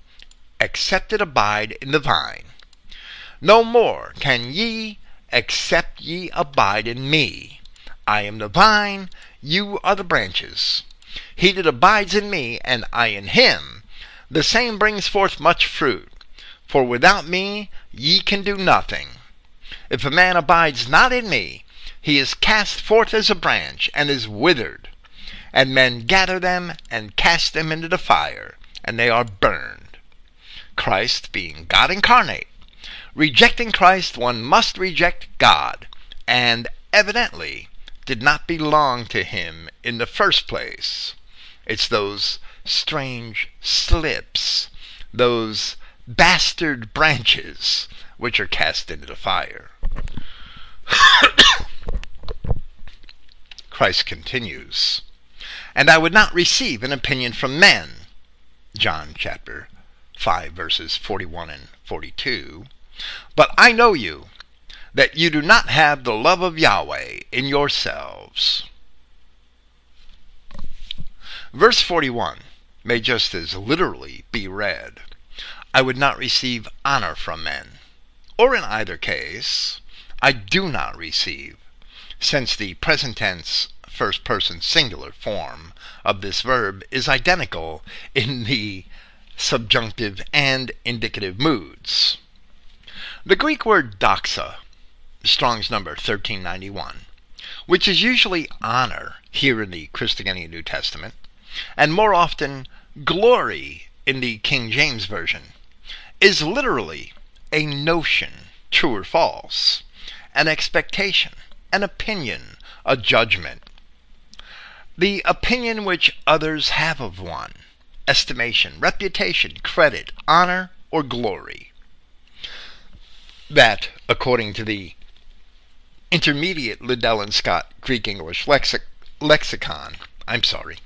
except it abide in the vine. No more can ye except ye abide in me. I am the vine, you are the branches. He that abides in me, and I in him, the same brings forth much fruit. For without me ye can do nothing. If a man abides not in me, he is cast forth as a branch, and is withered. And men gather them, and cast them into the fire, and they are burned. Christ, being God incarnate, Rejecting Christ, one must reject God, and evidently did not belong to him in the first place. It's those strange slips, those bastard branches, which are cast into the fire. Christ continues, And I would not receive an opinion from men. John chapter 5, verses 41 and 42. But I know you, that you do not have the love of Yahweh in yourselves. Verse 41 may just as literally be read I would not receive honor from men. Or in either case, I do not receive, since the present tense first person singular form of this verb is identical in the subjunctive and indicative moods. The Greek word doxa, Strong's number 1391, which is usually honor here in the Christogenea New Testament, and more often glory in the King James Version, is literally a notion, true or false, an expectation, an opinion, a judgment. The opinion which others have of one, estimation, reputation, credit, honor, or glory that, according to the intermediate Liddell and Scott Greek English lexic- lexicon, I'm sorry,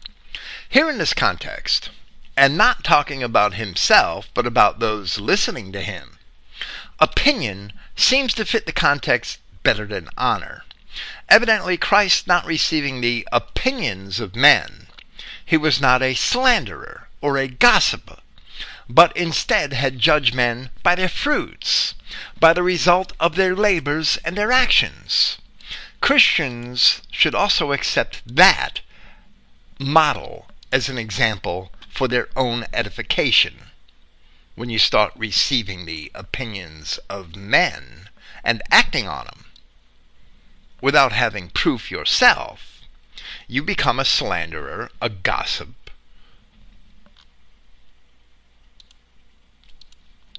here in this context, and not talking about himself, but about those listening to him, opinion seems to fit the context better than honor. Evidently, Christ not receiving the opinions of men, he was not a slanderer or a gossip, but instead had judged men by their fruits, by the result of their labors and their actions. Christians should also accept that model as an example for their own edification. When you start receiving the opinions of men and acting on them without having proof yourself, you become a slanderer, a gossip,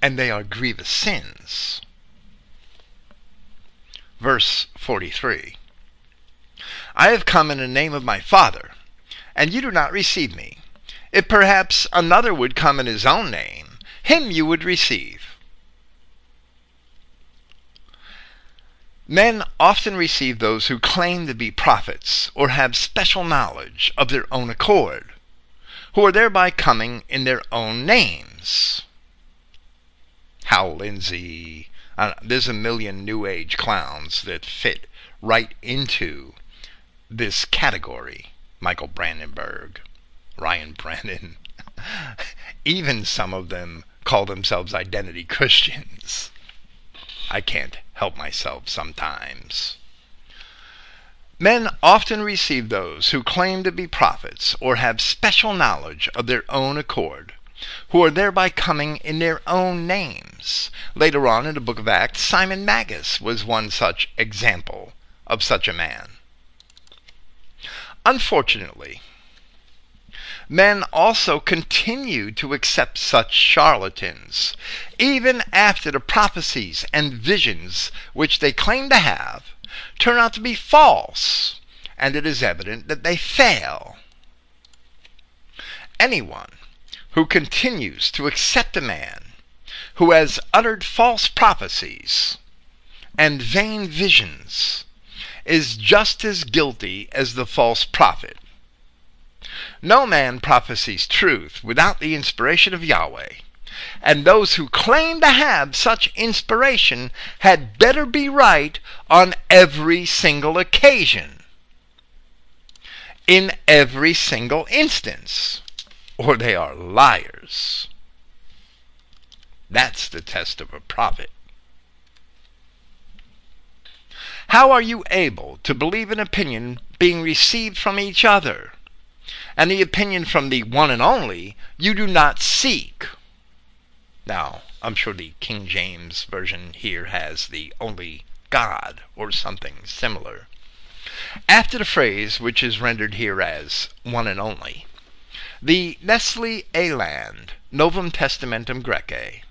and they are grievous sins. Verse 43 I have come in the name of my Father, and you do not receive me. If perhaps another would come in his own name, him you would receive. Men often receive those who claim to be prophets or have special knowledge of their own accord, who are thereby coming in their own names. Hal Lindsey. Uh, there's a million New Age clowns that fit right into this category. Michael Brandenburg, Ryan Brennan. Even some of them call themselves identity Christians. I can't help myself sometimes. Men often receive those who claim to be prophets or have special knowledge of their own accord, who are thereby coming in their own names. Later on in the book of Acts, Simon Magus was one such example of such a man. Unfortunately, men also continue to accept such charlatans, even after the prophecies and visions which they claim to have turn out to be false, and it is evident that they fail. Anyone who continues to accept a man who has uttered false prophecies and vain visions is just as guilty as the false prophet. No man prophesies truth without the inspiration of Yahweh, and those who claim to have such inspiration had better be right on every single occasion, in every single instance, or they are liars. That's the test of a prophet. How are you able to believe an opinion being received from each other? and the opinion from the one and only you do not seek. Now, I'm sure the King James Version here has the only God or something similar. After the phrase, which is rendered here as one and only, the Nestle Aland, Novum Testamentum Graece,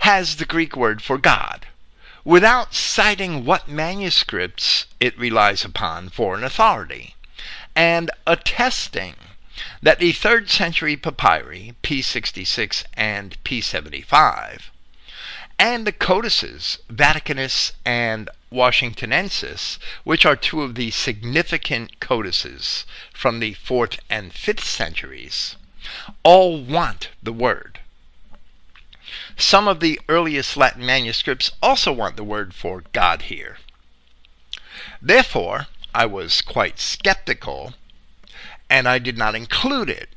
has the Greek word for God, without citing what manuscripts it relies upon for an authority, and attesting that the 3rd century papyri, P66 and P75, and the codices, Vaticanus and Washingtonensis, which are two of the significant codices from the 4th and 5th centuries, all want the word. Some of the earliest Latin manuscripts also want the word for God here. Therefore, I was quite skeptical and I did not include it.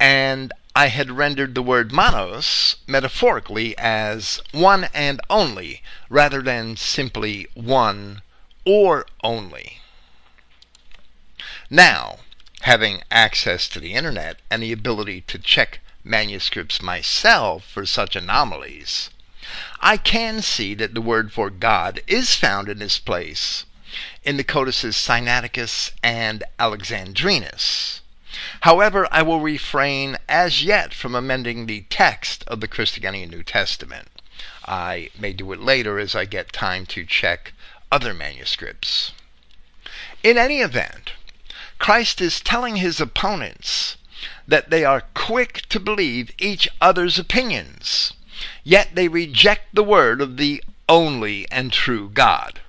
And I had rendered the word monos metaphorically as one and only, rather than simply one or only. Now, having access to the internet and the ability to check manuscripts myself for such anomalies, I can see that the word for God is found in this place in the codices Sinaiticus and Alexandrinus. However, I will refrain as yet from amending the text of the Christogenea New Testament. I may do it later as I get time to check other manuscripts. In any event, Christ is telling his opponents that they are quick to believe each other's opinions, yet they reject the word of the only and true God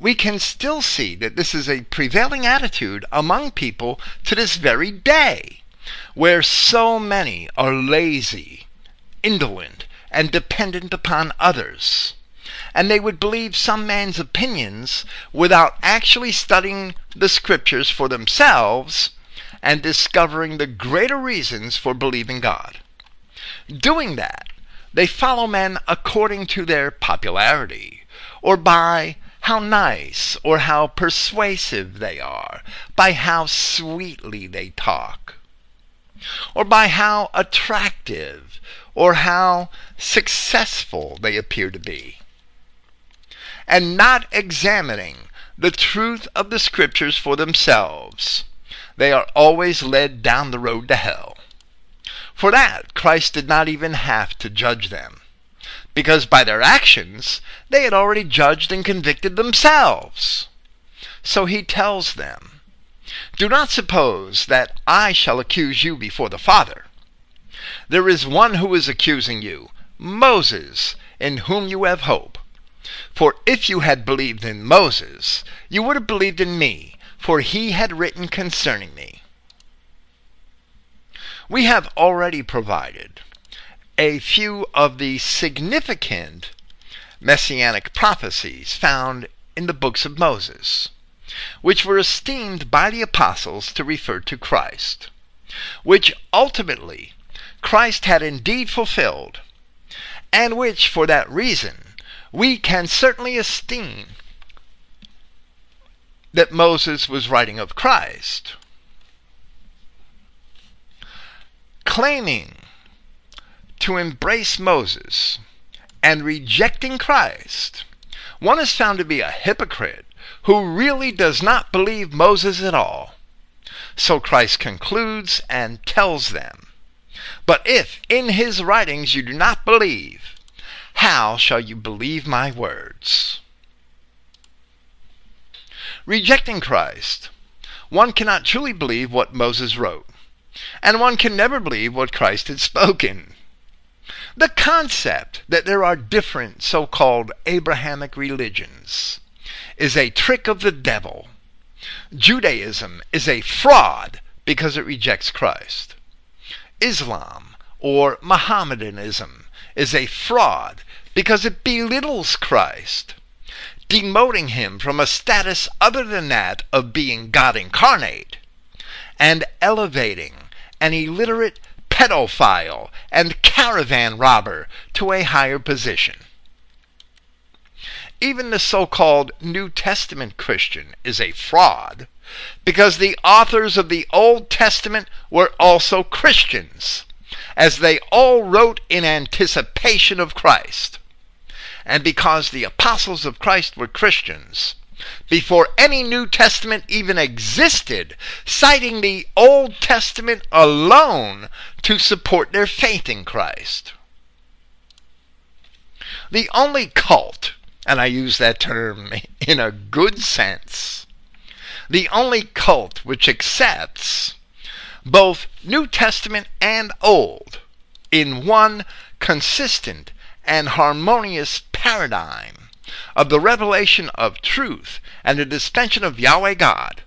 we can still see that this is a prevailing attitude among people to this very day, where so many are lazy, indolent, and dependent upon others. And they would believe some man's opinions without actually studying the scriptures for themselves and discovering the greater reasons for believing God. Doing that, they follow men according to their popularity, or by how nice or how persuasive they are, by how sweetly they talk, or by how attractive or how successful they appear to be, and not examining the truth of the scriptures for themselves. They are always led down the road to hell. For that, Christ did not even have to judge them because by their actions they had already judged and convicted themselves. So he tells them, Do not suppose that I shall accuse you before the Father. There is one who is accusing you, Moses, in whom you have hope. For if you had believed in Moses, you would have believed in me, for he had written concerning me. We have already provided a few of the significant messianic prophecies found in the books of Moses, which were esteemed by the apostles to refer to Christ, which ultimately Christ had indeed fulfilled, and which, for that reason, we can certainly esteem that Moses was writing of Christ. Claiming to embrace Moses and rejecting Christ, one is found to be a hypocrite who really does not believe Moses at all. So Christ concludes and tells them, But if in his writings you do not believe, how shall you believe my words? Rejecting Christ, one cannot truly believe what Moses wrote, and one can never believe what Christ had spoken. The concept that there are different so called Abrahamic religions is a trick of the devil. Judaism is a fraud because it rejects Christ. Islam or Mohammedanism is a fraud because it belittles Christ, demoting him from a status other than that of being God incarnate, and elevating an illiterate pedophile and caravan robber to a higher position. Even the so called New Testament Christian is a fraud because the authors of the Old Testament were also Christians, as they all wrote in anticipation of Christ. And because the apostles of Christ were Christians, before any New Testament even existed, citing the Old Testament alone to support their faith in Christ. The only cult, and I use that term in a good sense, the only cult which accepts both New Testament and Old in one consistent and harmonious paradigm of the revelation of truth and the dispensation of Yahweh God,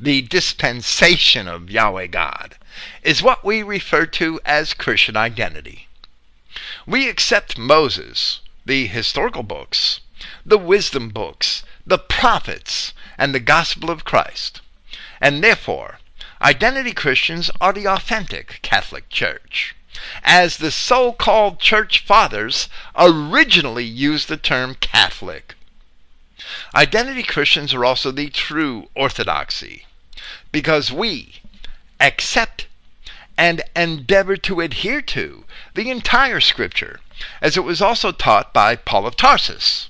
the dispensation of Yahweh God, is what we refer to as Christian identity. We accept Moses, the historical books, the wisdom books, the prophets, and the gospel of Christ. And therefore, identity Christians are the authentic Catholic Church as the so called church fathers originally used the term Catholic. Identity Christians are also the true orthodoxy because we accept and endeavor to adhere to the entire Scripture, as it was also taught by Paul of Tarsus.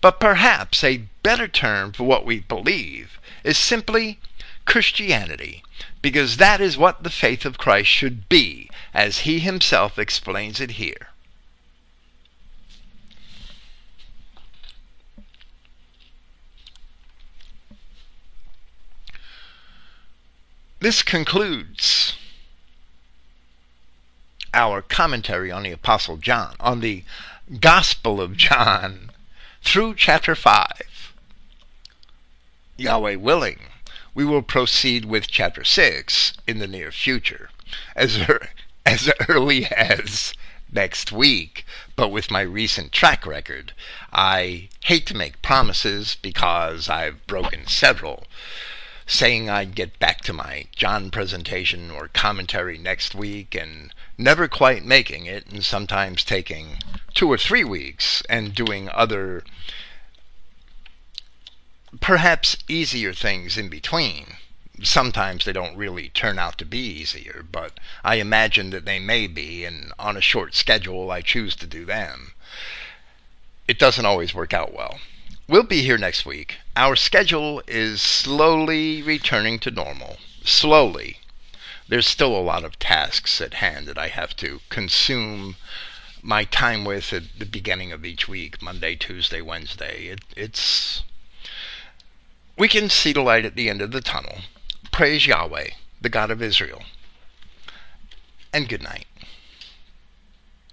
But perhaps a better term for what we believe is simply Christianity, because that is what the faith of Christ should be, as he himself explains it here. This concludes our commentary on the Apostle John, on the Gospel of John, through chapter 5. Yahweh willing, we will proceed with chapter 6 in the near future, as, as early as next week, but with my recent track record, I hate to make promises because I've broken several. Saying I'd get back to my John presentation or commentary next week and never quite making it, and sometimes taking two or three weeks and doing other, perhaps easier things in between sometimes they don't really turn out to be easier, but I imagine that they may be, and on a short schedule, I choose to do them. It doesn't always work out well. We'll be here next week. Our schedule is slowly returning to normal. Slowly. There's still a lot of tasks at hand that I have to consume my time with at the beginning of each week Monday, Tuesday, Wednesday. It, it's. We can see the light at the end of the tunnel. Praise Yahweh, the God of Israel. And good night.